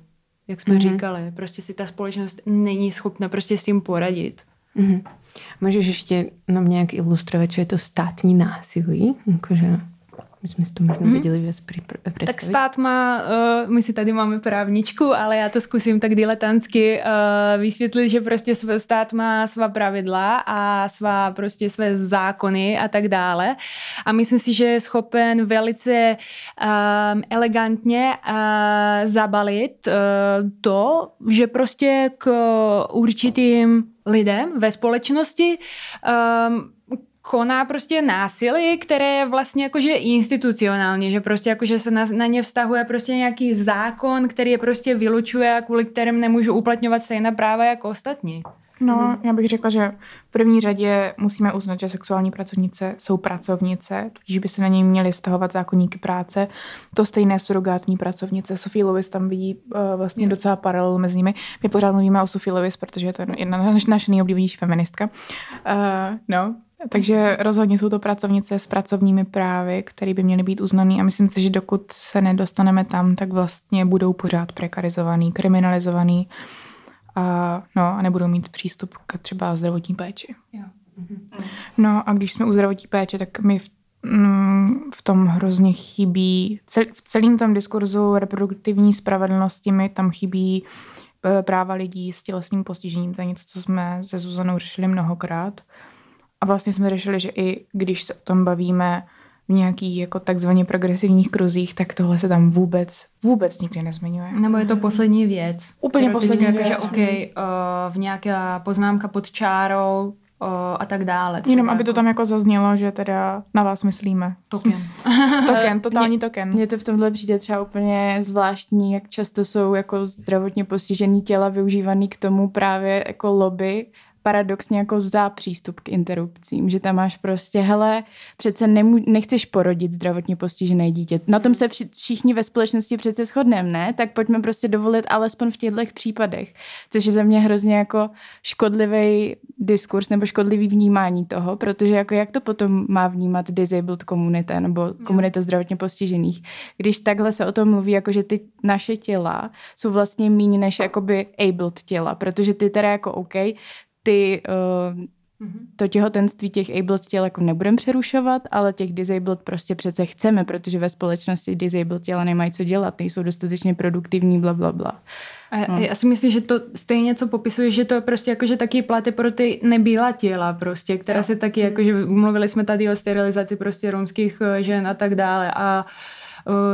jak jsme mm-hmm. říkali. Prostě si ta společnost není schopna prostě s tím poradit. Mm-hmm. Můžeš ještě nám nějak ilustrovat, co je to státní násilí? Jakože... My jsme si to možná hmm. viděli věc představit. Tak stát má, uh, my si tady máme právničku, ale já to zkusím tak diletantsky uh, vysvětlit, že prostě stát má svá pravidla a svá prostě své zákony a tak dále. A myslím si, že je schopen velice um, elegantně uh, zabalit uh, to, že prostě k určitým lidem ve společnosti um, koná prostě násilí, které je vlastně jakože institucionálně, že prostě jakože se na, na ně vztahuje prostě nějaký zákon, který je prostě vylučuje a kvůli kterým nemůžu uplatňovat stejná práva jako ostatní. No, hmm. já bych řekla, že v první řadě musíme uznat, že sexuální pracovnice jsou pracovnice, tudíž by se na něj měly stahovat zákonníky práce. To stejné surogátní pracovnice. Sophie Lewis tam vidí uh, vlastně docela paralel mezi nimi. My pořád mluvíme o Sophie Lewis, protože je to jedna naše nejoblíbenější feministka. Uh, no, takže rozhodně jsou to pracovnice s pracovními právy, které by měly být uznané a myslím si, že dokud se nedostaneme tam, tak vlastně budou pořád prekarizovaný, kriminalizovaný a, no, a nebudou mít přístup k třeba zdravotní péči. Jo. No a když jsme u zdravotní péče, tak mi v, mm, v tom hrozně chybí, cel, v celém tom diskurzu reproduktivní spravedlnosti mi tam chybí e, práva lidí s tělesným postižením. To je něco, co jsme se Zuzanou řešili mnohokrát. A vlastně jsme řešili, že i když se o tom bavíme v nějakých jako takzvaně progresivních kruzích, tak tohle se tam vůbec, vůbec nikdy nezmiňuje. Nebo je to poslední věc. Úplně poslední věc. Že OK, uh, v nějaká poznámka pod čárou uh, a tak dále. Třeba Jenom, aby to tam jako zaznělo, že teda na vás myslíme. Token. token, totální token. Mně to v tomhle přijde třeba úplně zvláštní, jak často jsou jako zdravotně postižený těla využívaný k tomu právě jako lobby paradoxně jako za přístup k interrupcím, že tam máš prostě, hele, přece nemů, nechceš porodit zdravotně postižené dítě. Na tom se všichni ve společnosti přece shodneme, ne? Tak pojďme prostě dovolit alespoň v těchto případech, což je za mě hrozně jako škodlivý diskurs nebo škodlivý vnímání toho, protože jako jak to potom má vnímat disabled komunita nebo komunita zdravotně postižených, když takhle se o tom mluví, jako že ty naše těla jsou vlastně méně než jakoby abled těla, protože ty teda jako OK, ty uh, to těhotenství těch abled těl jako nebudeme přerušovat, ale těch disabled prostě přece chceme, protože ve společnosti disabled těla nemají co dělat, nejsou dostatečně produktivní, bla, bla, bla. A no. já si myslím, že to stejně co popisuje, že to je prostě jakože taky platy pro ty nebílá těla prostě, která se taky jakože, mluvili jsme tady o sterilizaci prostě romských eh, žen a tak dále a uh,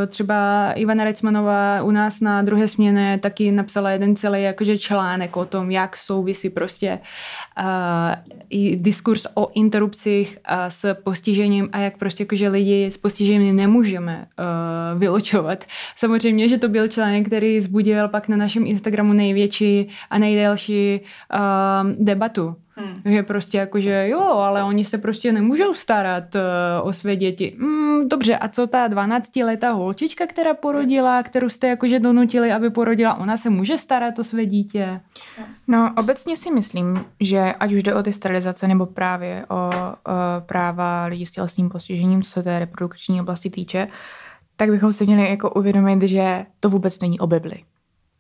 třeba Ivana Recmanová u nás na druhé směně taky napsala jeden celý jakože článek o tom, jak souvisí prostě uh, i diskurs o interrupcích uh, s postižením a jak prostě jakože lidi s postižením nemůžeme uh, vyločovat. Samozřejmě, že to byl článek, který zbudil pak na našem Instagramu největší a nejdelší uh, debatu Hmm. Je prostě jako, že jo, ale oni se prostě nemůžou starat uh, o své děti. Mm, dobře, a co ta 12-letá holčička, která porodila, kterou jste jakože donutili, aby porodila, ona se může starat o své dítě? No, obecně si myslím, že ať už jde o ty sterilizace nebo právě o, o práva lidí s tělesným postižením, co se té reprodukční oblasti týče, tak bychom si měli jako uvědomit, že to vůbec není o Bibli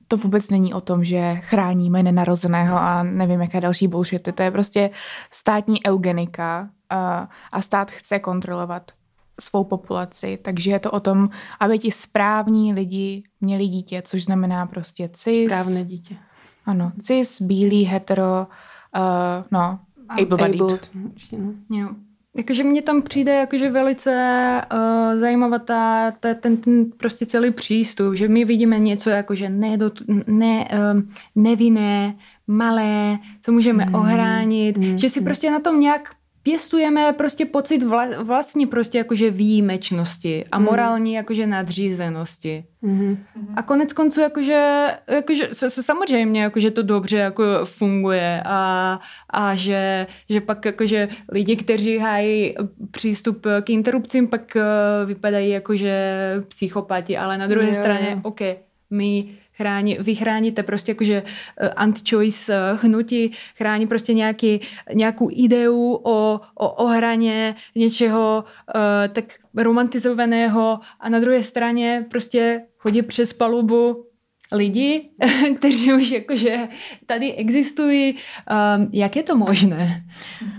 to vůbec není o tom, že chráníme nenarozeného a nevím, jaké další bullshity. To je prostě státní eugenika a, a stát chce kontrolovat svou populaci, takže je to o tom, aby ti správní lidi měli dítě, což znamená prostě cis. Správné dítě. Ano, cis, bílý, hetero, uh, no, able-bodied. Able, jo. Jakože mně tam přijde jakože velice uh, zajímavá ta, ta, ten, ten prostě celý přístup, že my vidíme něco jakože nedot, ne, uh, nevinné, malé, co můžeme mm. ohránit, mm. že si prostě na tom nějak pěstujeme prostě pocit vla, vlastní prostě jakože výjimečnosti a mm. morální jakože nadřízenosti. Mm-hmm. A konec konců jakože, jakože samozřejmě jakože to dobře jako funguje a, a že, že pak jakože lidi, kteří hájí přístup k interrupcím, pak eh, vypadají jakože psychopati, ale na druhé yeah. straně, OK, my chrání, vy chráníte prostě jakože uh, anti-choice uh, hnutí, chrání prostě nějaký, nějakou ideu o, o ohraně něčeho uh, tak romantizovaného a na druhé straně prostě chodí přes palubu lidi, kteří už jakože tady existují. Um, jak je to možné?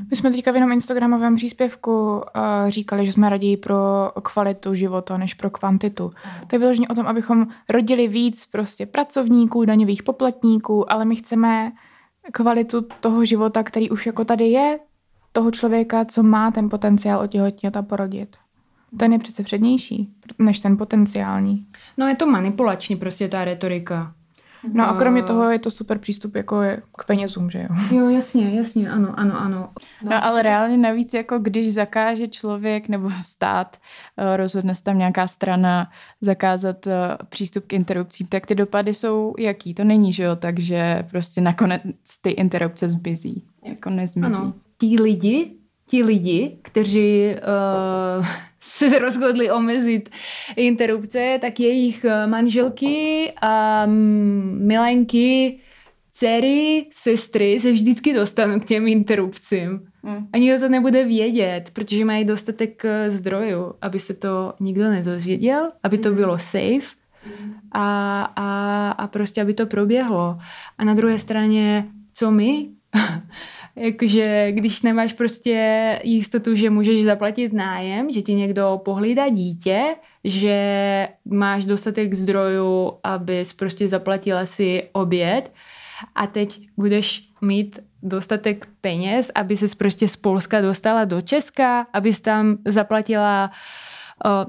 My jsme teďka v jenom Instagramovém příspěvku uh, říkali, že jsme raději pro kvalitu života než pro kvantitu. To je vyloženě o tom, abychom rodili víc prostě pracovníků, daňových poplatníků, ale my chceme kvalitu toho života, který už jako tady je, toho člověka, co má ten potenciál otěhotnět a porodit. Ten je přece přednější než ten potenciální. No je to manipulační prostě ta retorika. No a kromě toho je to super přístup jako k penězům, že jo? Jo, jasně, jasně, ano, ano, ano. No, no ale reálně navíc, jako když zakáže člověk nebo stát, eh, rozhodne se tam nějaká strana zakázat eh, přístup k interrupcím, tak ty dopady jsou jaký? To není, že jo? Takže prostě nakonec ty interrupce zmizí, jako nezmizí. Ano. Tí lidi, ti lidi, kteří uh, se rozhodli omezit interrupce, tak jejich eh, manželky a mm, milenky, dcery, sestry se vždycky dostanou k těm interrupcím. Mm. Ani to nebude vědět, protože mají dostatek eh, zdrojů, aby se to nikdo nedozvěděl, aby to bylo safe a, a, a prostě, aby to proběhlo. A na druhé straně, co my? Jakože když nemáš prostě jistotu, že můžeš zaplatit nájem, že ti někdo pohlídá dítě, že máš dostatek zdrojů, abys prostě zaplatila si oběd a teď budeš mít dostatek peněz, aby se prostě z Polska dostala do Česka, abys tam zaplatila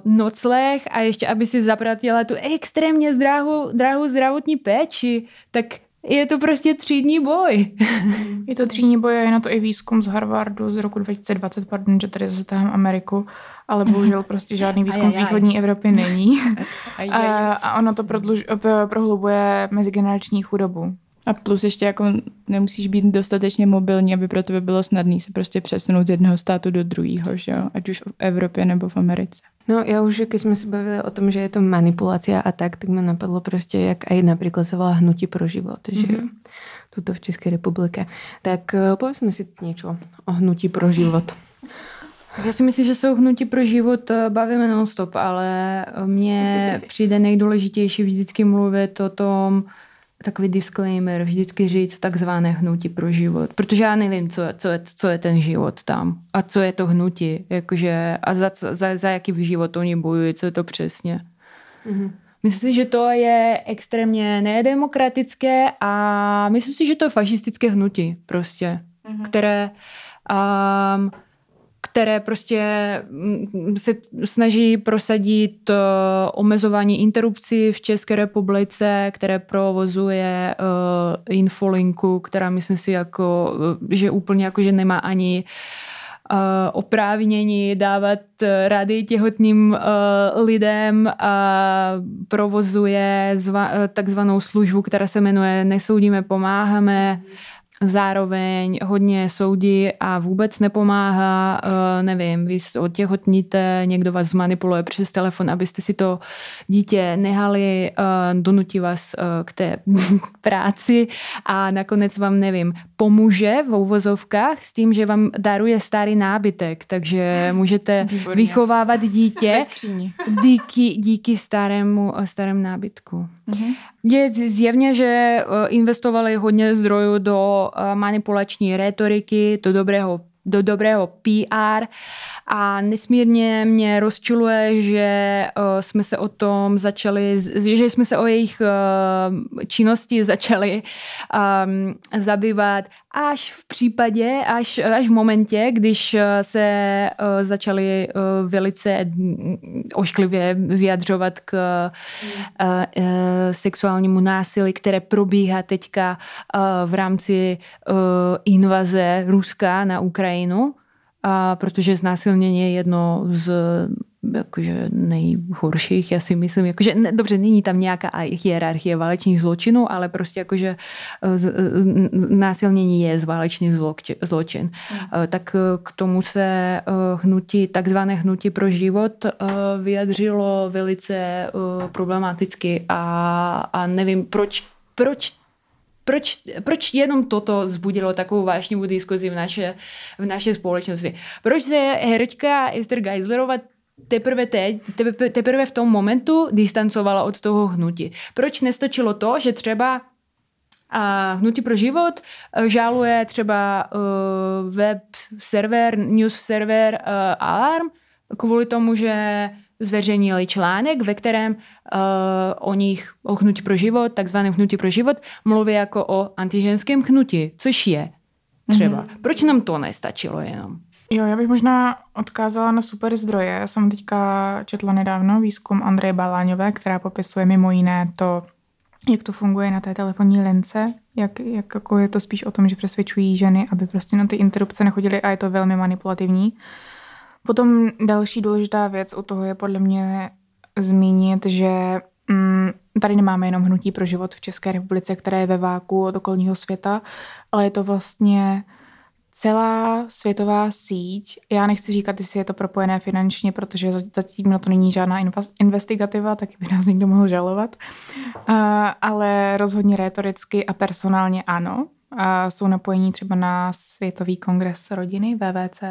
nocleh a ještě aby si zaplatila tu extrémně drahou, drahou zdravotní péči, tak je to prostě třídní boj. je to třídní boj a je na to i výzkum z Harvardu z roku 2020, pardon, že tady zase Ameriku, ale bohužel prostě žádný výzkum z východní Evropy není. a, a ono to prodluž, prohlubuje mezigenerační chudobu. A plus ještě jako nemusíš být dostatečně mobilní, aby pro tebe bylo snadné se prostě přesunout z jednoho státu do druhého, že jo? ať už v Evropě nebo v Americe. No já už, když jsme se bavili o tom, že je to manipulace a tak, tak mi napadlo prostě, jak aj například se volá Hnutí pro život, mm-hmm. že mhm. tuto v České republice. Tak eh, povedzme si něco o Hnutí pro život. Já si myslím, že se o hnutí pro život eh, bavíme non-stop, ale mně přijde nejdůležitější vždycky mluvit o tom, takový disclaimer, vždycky říct takzvané hnutí pro život, protože já nevím, co, co, je, co je ten život tam a co je to hnutí, jakože a za, za, za jaký život oni bojují, co je to přesně. Mm-hmm. Myslím si, že to je extrémně nedemokratické a myslím si, že to je fašistické hnutí prostě, mm-hmm. které um, které prostě mm, se snaží prosadit eh, omezování interrupcí v České republice, které provozuje uh, Infolinku, která myslím si, jako, eh, že úplně jako, že nemá ani oprávnění dávat rady těhotným lidem a provozuje zva, takzvanou službu, která se jmenuje Nesoudíme, pomáháme. Zároveň hodně soudí a vůbec nepomáhá, uh, nevím, vy otěhotníte, někdo vás zmanipuluje přes telefon, abyste si to dítě nehali, uh, donutí vás uh, k té práci a nakonec vám, nevím, pomůže v uvozovkách s tím, že vám daruje starý nábytek, takže můžete Výborně. vychovávat dítě díky, díky starému, starému nábytku. Mm-hmm. Je zjevně, že eh, investovali hodně zdrojů do eh, manipulační retoriky, do dobrého do dobrého PR a nesmírně mě rozčiluje, že uh, jsme se o tom začali, že jsme se o jejich činnosti začali um, zabývat až v případě, až, až v momentě, když se uh, začali uh, velice ošklivě vyjadřovat k uh, uh, sexuálnímu násilí, které probíhá teďka uh, v rámci uh, invaze Ruska na Ukrajinu. A protože znásilnění je jedno z jakože nejhorších, já si myslím, jakože, ne, dobře, není tam nějaká hierarchie válečných zločinů, ale prostě jakože násilnění je válečný zločin. Mm. Tak e, k tomu se hnutí, takzvané hnutí pro život vyjadřilo velice problematicky a, a nevím, proč proč proč, proč jenom toto zbudilo takovou vášnivou diskuzi v naše, v naše společnosti? Proč se herečka Esther Geislerova teprve, teď, teprve, v tom momentu distancovala od toho hnutí? Proč nestačilo to, že třeba a Hnutí pro život eh, žaluje třeba uh, web server, news server uh, Alarm kvůli tomu, že zveřejnili článek, ve kterém uh, o nich, o hnutí pro život, takzvaném hnutí pro život, mluví jako o antiženském hnutí, což je třeba. Mm-hmm. Proč nám to nestačilo jenom? Jo, já bych možná odkázala na super zdroje. Já jsem teďka četla nedávno výzkum Andreje Baláňové, která popisuje mimo jiné to, jak to funguje na té telefonní lince, jak, jak jako je to spíš o tom, že přesvědčují ženy, aby prostě na ty interrupce nechodily a je to velmi manipulativní. Potom další důležitá věc u toho je podle mě zmínit, že mm, tady nemáme jenom hnutí pro život v České republice, které je ve váku od okolního světa, ale je to vlastně celá světová síť. Já nechci říkat, jestli je to propojené finančně, protože zatím na to není žádná investigativa, taky by nás někdo mohl žalovat. Ale rozhodně rétoricky a personálně ano. Jsou napojení třeba na Světový kongres rodiny, VVC,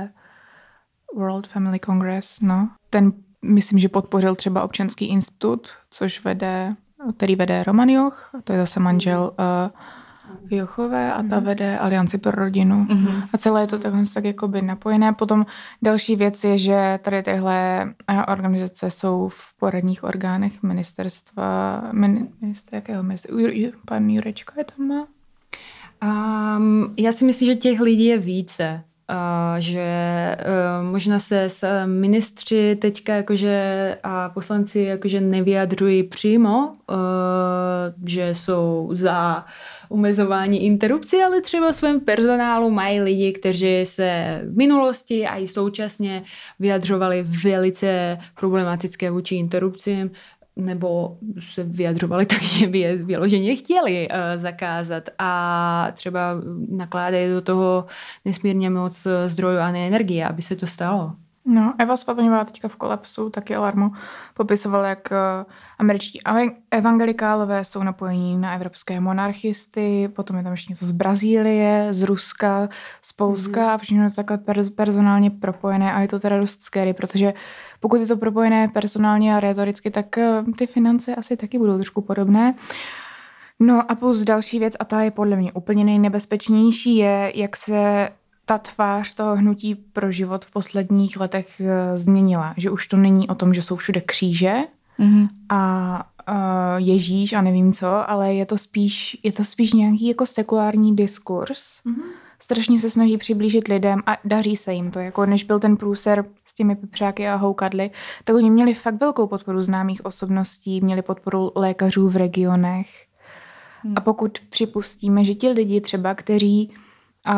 World Family Congress, no. Ten myslím, že podpořil třeba občanský institut, což vede, který vede Roman Joch, to je zase manžel uh, Jochové a ta mhm. vede Alianci pro rodinu. Mm-hmm. A celé je to takhle tak jakoby napojené. Potom další věc je, že tady tyhle eh, organizace jsou v poradních orgánech ministerstva, min, minister, jakého minister, pan Jurečka je tam má? Um, já si myslím, že těch lidí je více že e, možná se s ministři teďka jakože a poslanci jakože nevyjadřují přímo, e, že jsou za umezování interrupcí, ale třeba svém personálu mají lidi, kteří se v minulosti a i současně vyjadřovali velice problematické vůči interrupcím, nebo se vyjadřovali tak, že by je vyloženě chtěli uh, zakázat a třeba nakládají do toho nesmírně moc zdrojů a energie, aby se to stalo. No, Eva Svatoňová teďka v kolapsu, taky alarmu, popisovala, jak eh, američtí evangelikálové jsou napojení na evropské monarchisty, potom je tam ještě něco z Brazílie, z Ruska, z Polska mm. a všechno je to takhle personálně propojené a je to teda dost scary, protože pokud je to propojené personálně a retoricky, tak eh, ty finance asi taky budou trošku podobné. No a plus další věc, a ta je podle mě úplně nejnebezpečnější, je, jak se ta tvář toho hnutí pro život v posledních letech eh, změnila. Že už to není o tom, že jsou všude kříže mm-hmm. a uh, Ježíš a nevím co, ale je to spíš, je to spíš nějaký jako sekulární diskurs. Mm-hmm. Strašně se snaží přiblížit lidem a daří se jim to. Jako než byl ten průser s těmi pepřáky a houkadly, tak oni měli fakt velkou podporu známých osobností, měli podporu lékařů v regionech. Hmm. A pokud připustíme, že ti lidi třeba, kteří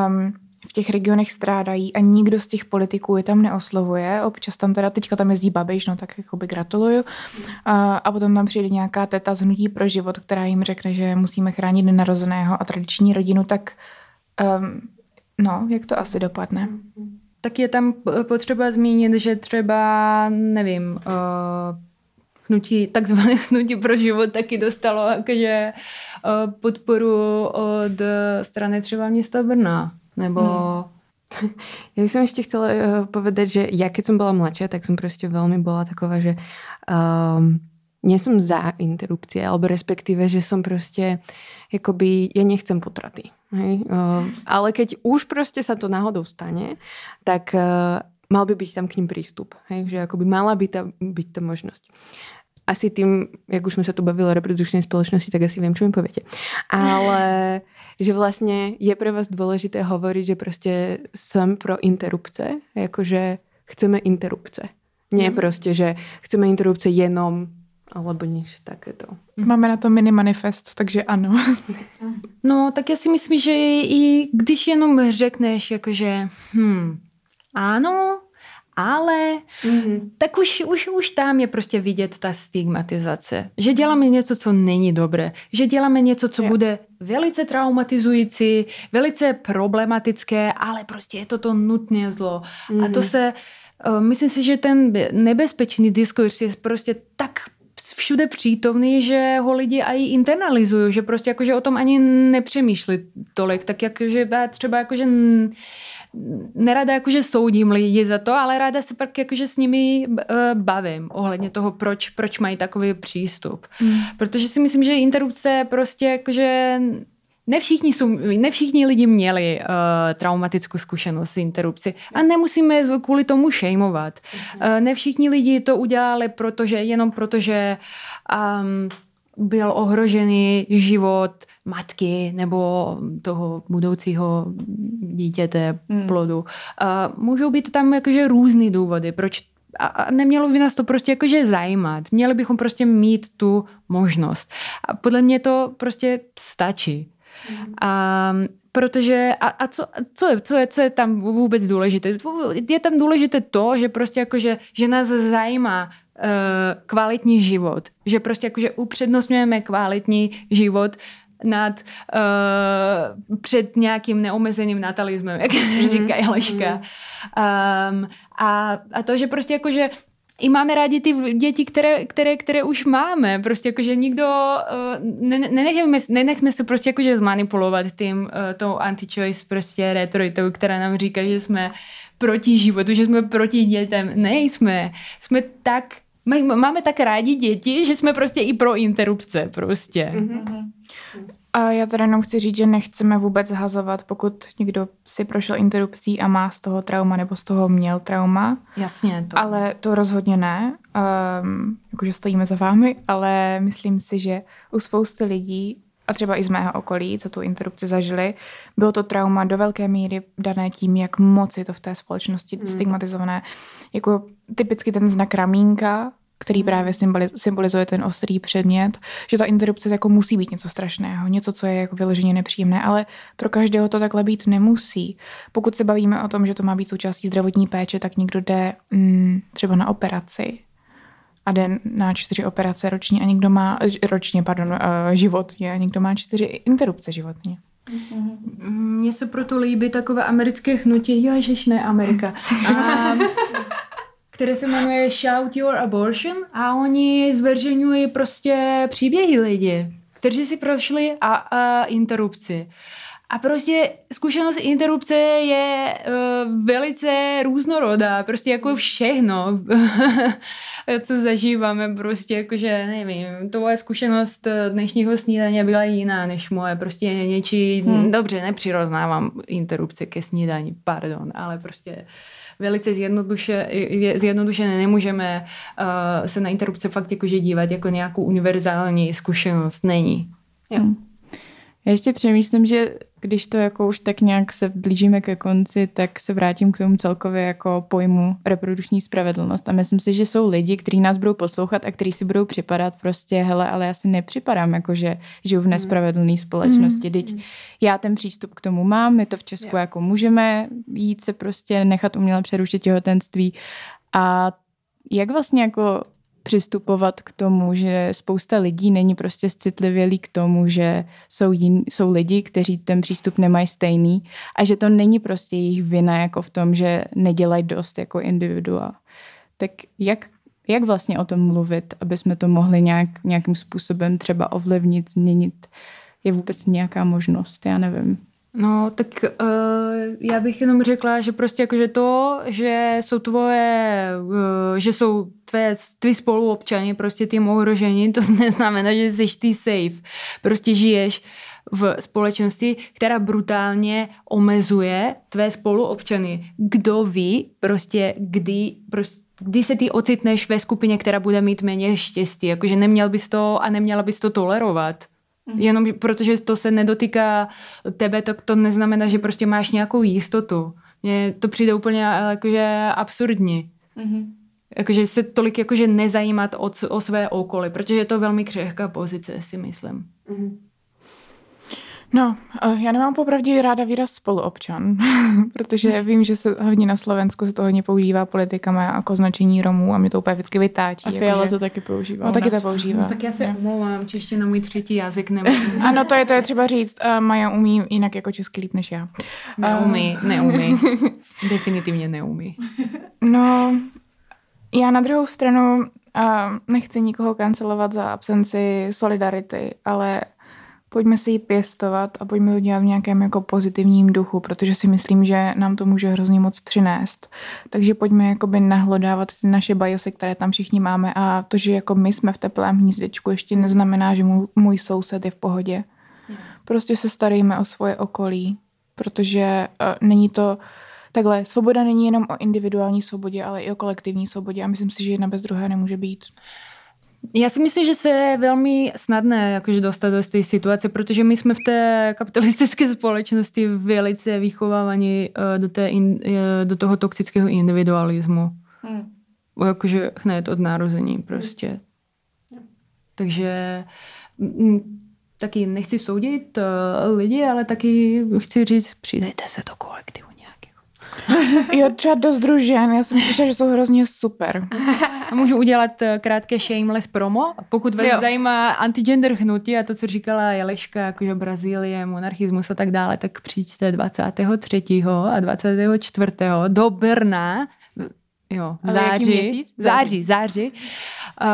um, v těch regionech strádají a nikdo z těch politiků je tam neoslovuje. Občas tam teda, teďka tam jezdí Babiš, no tak jako by gratuluju. A, a potom tam přijde nějaká teta z Hnutí pro život, která jim řekne, že musíme chránit nenarozeného a tradiční rodinu, tak Um, no, jak to asi dopadne? Tak je tam potřeba zmínit, že třeba, nevím, uh, hnutí, takzvané hnutí pro život taky dostalo jakože uh, podporu od strany třeba města Brna. Nebo hmm. Ja som ešte chcela uh, povedať, že ja keď som bola mladšia, tak som proste veľmi bola taková, že um, nie som za interrupcie, alebo respektíve, že som proste, jakoby, ja nechcem potraty. Hej? Uh, ale keď už proste sa to náhodou stane, tak uh, mal by byť tam k ním prístup. Hej? Že akoby mala by ta, byť ta možnosť asi tým, jak už sme sa tu bavili o reprodukčnej spoločnosti, tak asi viem, čo mi poviete. Ale že vlastne je pre vás dôležité hovoriť, že proste som pro interrupce, jakože chceme interrupce. Nie mm. proste, že chceme interrupce jenom alebo nič takéto. Máme na to mini manifest, takže ano. No, tak já si myslím, že i když jenom řekneš, jakože hm, ano, ale mm-hmm. tak už, už, už tam je prostě vidět ta stigmatizace. Že děláme něco, co není dobré. Že děláme něco, co je. bude velice traumatizující, velice problematické, ale prostě je to to nutné zlo. Mm-hmm. A to mhm. se, uh, myslím si, že ten nebezpečný diskurs je prostě tak všude přítomný, že ho lidi i internalizují, že prostě jakože o tom ani nepřemýšlí tolik, tak jakože třeba jakože nerada jakože soudím lidi za to, ale ráda se pak jakože s nimi uh, bavím ohledně toho, proč, proč mají takový přístup. Mm. Protože si myslím, že interrupce prostě jakože ne všichni, jsou, ne všichni lidi měli uh, traumatickou zkušenost s interrupci a nemusíme kvůli tomu šejmovat. Uh, ne všichni lidi to udělali, protože jenom protože um, byl ohrožený život matky nebo toho budoucího dítěte, hmm. plodu. A můžou být tam jakože různý důvody, proč a nemělo by nás to prostě jakože zajímat. Měli bychom prostě mít tu možnost. A podle mě to prostě stačí. Hmm. A protože a, a co, co, je, co, je, co je tam vůbec důležité? Je tam důležité to, že prostě jakože, že nás zajímá kvalitní život. Že prostě jakože upřednostňujeme kvalitní život nad uh, před nějakým neomezeným natalismem, jak mm. říká Jeleška. Um, a, a to, že prostě jakože i máme rádi ty děti, které, které, které už máme. Prostě jakože nikdo, uh, nenechme, nenechme se prostě jakože zmanipulovat tím, tou anti-choice prostě retoritou, která nám říká, že jsme proti životu, že jsme proti dětem. Nejsme. Jsme tak Máme tak rádi děti, že jsme prostě i pro interrupce prostě. Mm-hmm. A já teda jenom chci říct, že nechceme vůbec zhazovat, pokud někdo si prošel interrupcí a má z toho trauma nebo z toho měl trauma. Jasně. To. Ale to rozhodně ne. Um, jakože stojíme za vámi, ale myslím si, že u spousty lidí a třeba i z mého okolí, co tu interrupci zažili, bylo to trauma do velké míry dané tím, jak moc je to v té společnosti hmm. stigmatizované. Jako typicky ten znak ramínka, který právě symbolizuje ten ostrý předmět, že ta interrupce jako musí být něco strašného, něco, co je jako vyloženě nepříjemné, ale pro každého to takhle být nemusí. Pokud se bavíme o tom, že to má být součástí zdravotní péče, tak někdo jde mm, třeba na operaci a jde na čtyři operace ročně a někdo má, ročně, pardon, uh, životně a někdo má čtyři interrupce životně. Mně se proto líbí takové americké hnutí, ježiš, ne Amerika. A které se jmenuje Shout Your Abortion a oni zveřejňují prostě příběhy lidí, kteří si prošli a, a interrupci. A prostě zkušenost interrupce je uh, velice různorodá, prostě jako všechno, co zažíváme, prostě jakože, nevím, tvoje zkušenost dnešního snídaně byla jiná než moje, prostě něčí, hmm. dobře, nepřirovnávám interrupce ke snídaní, pardon, ale prostě velice zjednoduše, zjednodušené nemůžeme uh, se na interrupce fakt jakože dívat jako nějakou univerzální zkušenost. Není. Jo. Hmm. Já ještě přemýšlím, že když to jako už tak nějak se blížíme ke konci, tak se vrátím k tomu celkově jako pojmu reprodukční spravedlnost. A myslím si, že jsou lidi, kteří nás budou poslouchat a kteří si budou připadat prostě, hele, ale já si nepřipadám, jako že žiju v hmm. nespravedlné společnosti. Mm. Teď já ten přístup k tomu mám, my to v Česku yeah. jako můžeme jít se prostě nechat uměle přerušit těhotenství. A jak vlastně jako přistupovat k tomu, že spousta lidí není prostě citlivělý k tomu, že jsou, jin, jsou lidi, kteří ten přístup nemají stejný a že to není prostě jejich vina jako v tom, že nedělají dost jako individua. Tak jak, jak vlastně o tom mluvit, aby jsme to mohli nějak, nějakým způsobem třeba ovlivnit, změnit? Je vůbec nějaká možnost? Já nevím. No, tak uh, já bych jenom řekla, že prostě jakože to, že jsou tvoje, uh, že jsou tvé, tví spoluobčani prostě tím ohrožení, to neznamená, že jsi ty safe. Prostě žiješ v společnosti, která brutálně omezuje tvé spoluobčany. Kdo ví prostě, kdy prostě kdy se ty ocitneš ve skupině, která bude mít méně štěstí. Jakože neměl bys to a neměla bys to tolerovat. Mm-hmm. Jenom protože to se nedotýká tebe, tak to neznamená, že prostě máš nějakou jistotu. Mně to přijde úplně jakože absurdní. Mm-hmm. Jakože se tolik jakože nezajímat o, o své okolí, protože je to velmi křehká pozice, si myslím. Mm-hmm. No, eh, já nemám popravdě ráda výraz spoluobčan, protože vím, že se hodně na Slovensku se to hodně používá politikama jako značení Romů a mě to úplně vždycky vytáčí. A Fiala to taky používá. No, taky to používá. No, tak já se omlouvám, češtinu můj třetí jazyk nemám. ano, to je, to je třeba říct. Uh, Maja umí jinak jako česky líp než já. Neumí, uh, neumí. Definitivně neumí. No, já na druhou stranu uh, nechci nikoho kancelovat za absenci solidarity, ale pojďme si ji pěstovat a pojďme to dělat v nějakém jako pozitivním duchu, protože si myslím, že nám to může hrozně moc přinést. Takže pojďme jakoby nahlodávat ty naše biasy, které tam všichni máme a to, že jako my jsme v teplém hnízdečku, ještě neznamená, že můj, můj soused je v pohodě. Prostě se starejme o svoje okolí, protože uh, není to takhle, svoboda není jenom o individuální svobodě, ale i o kolektivní svobodě a myslím si, že jedna bez druhé nemůže být. Já si myslím, že se je velmi snadné jakože dostat do té situace, protože my jsme v té kapitalistické společnosti velice vychovávaní eh, do, té in, eh, do toho toxického individualismu. Hmm. Jakože hned od narození prostě. Hmm. Takže taky nechci soudit uh, lidi, ale taky chci říct, přidejte se do kolektivu. Jo, třeba do združen, já jsem slyšela, že jsou hrozně super. A můžu udělat eh, krátké shameless promo. Pokud vás jo. zajímá antigender hnutí a to, co říkala Jeleška, jakože Brazílie, monarchismus a tak dále, tak přijďte 23. a 24. do Brna jo, v září, září, září, září. Uh,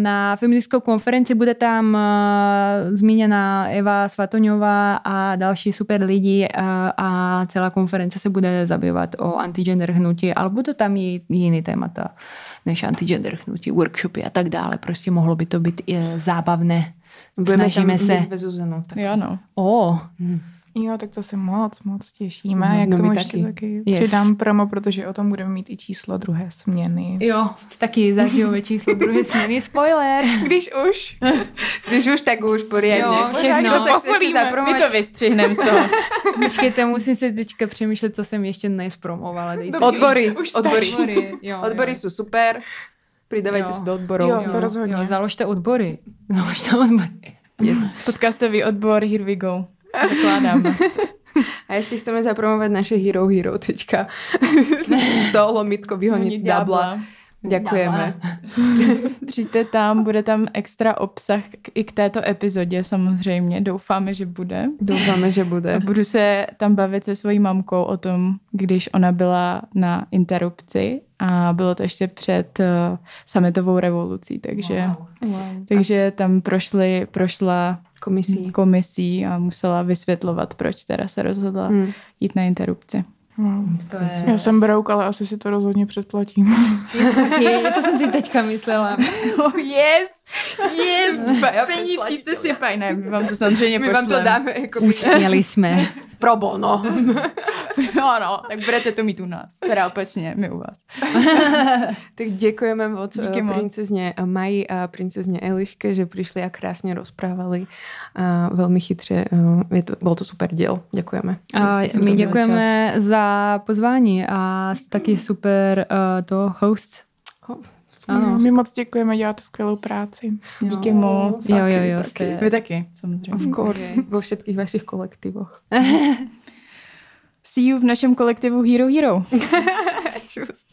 na feministickou konferenci bude tam uh, zmíněna Eva Svatoňová a další super lidi uh, a celá konference se bude zabývat o antigender hnutí, ale budou tam i jiný témata než antigender hnutí, workshopy a tak dále. Prostě mohlo by to být i zábavné. Budeme Snažíme tam se. Zuzanu, tak. Jo, no. Oh. Hmm. Jo, tak to se moc, moc těšíme. No, Jak no tomu ještě taky, taky yes. přidám promo, protože o tom budeme mít i číslo druhé směny. Jo, taky zažijeme číslo druhé směny. Spoiler! Když už. Když už, tak už poriadně. Jo, všechno. To se My to vystřihneme z toho. Počkejte, musím si teďka přemýšlet, co jsem ještě nespromovala. Dejte. Odbory. Už odbory. Odbory, jo, odbory jo. jsou super. Přidávajte se do odborů. Jo, to rozhodně. Jo, založte odbory. Založte odbory. Yes. Podcastový odbor, here we go. Zakládáme. A ještě chceme zapromovat naše Hero Hero teďka. Co lomitko vyhonit dabla. Děkujeme. Přijďte tam, bude tam extra obsah i k této epizodě samozřejmě. Doufáme, že bude. Doufáme, že bude. Budu se tam bavit se svojí mamkou o tom, když ona byla na interrupci a bylo to ještě před uh, sametovou revolucí, takže, wow. Wow. takže tam prošly, prošla komisí. komisí a musela vysvětlovat, proč teda se rozhodla hmm. jít na interrupci. Hmm. To je... Já jsem brouk, ale asi si to rozhodně předplatím. Je, to jsem si teďka myslela. Oh, yes! Yes! Penízky jste si Ne, my vám to samozřejmě My vám to dáme. Jako Uspěli jsme. Pro bono. no, no, tak budete to mít u nás. Teda opačně, my u vás. tak děkujeme moc Díky uh, princezně Maji a princezně Eliške, že přišli a krásně rozprávali. Uh, velmi chytře. Uh, je to, byl to super díl. Děkujeme. A my děkujeme čas. za pozvání a taky super uh, to host. Oh. Ano. My moc děkujeme, děláte skvělou práci. Díky moc. Jo, jo, jo. Jste... Vy taky, samozřejmě. Of course, okay. vo všetkých vašich kolektivoch. See you v našem kolektivu Hero Hero. Čus.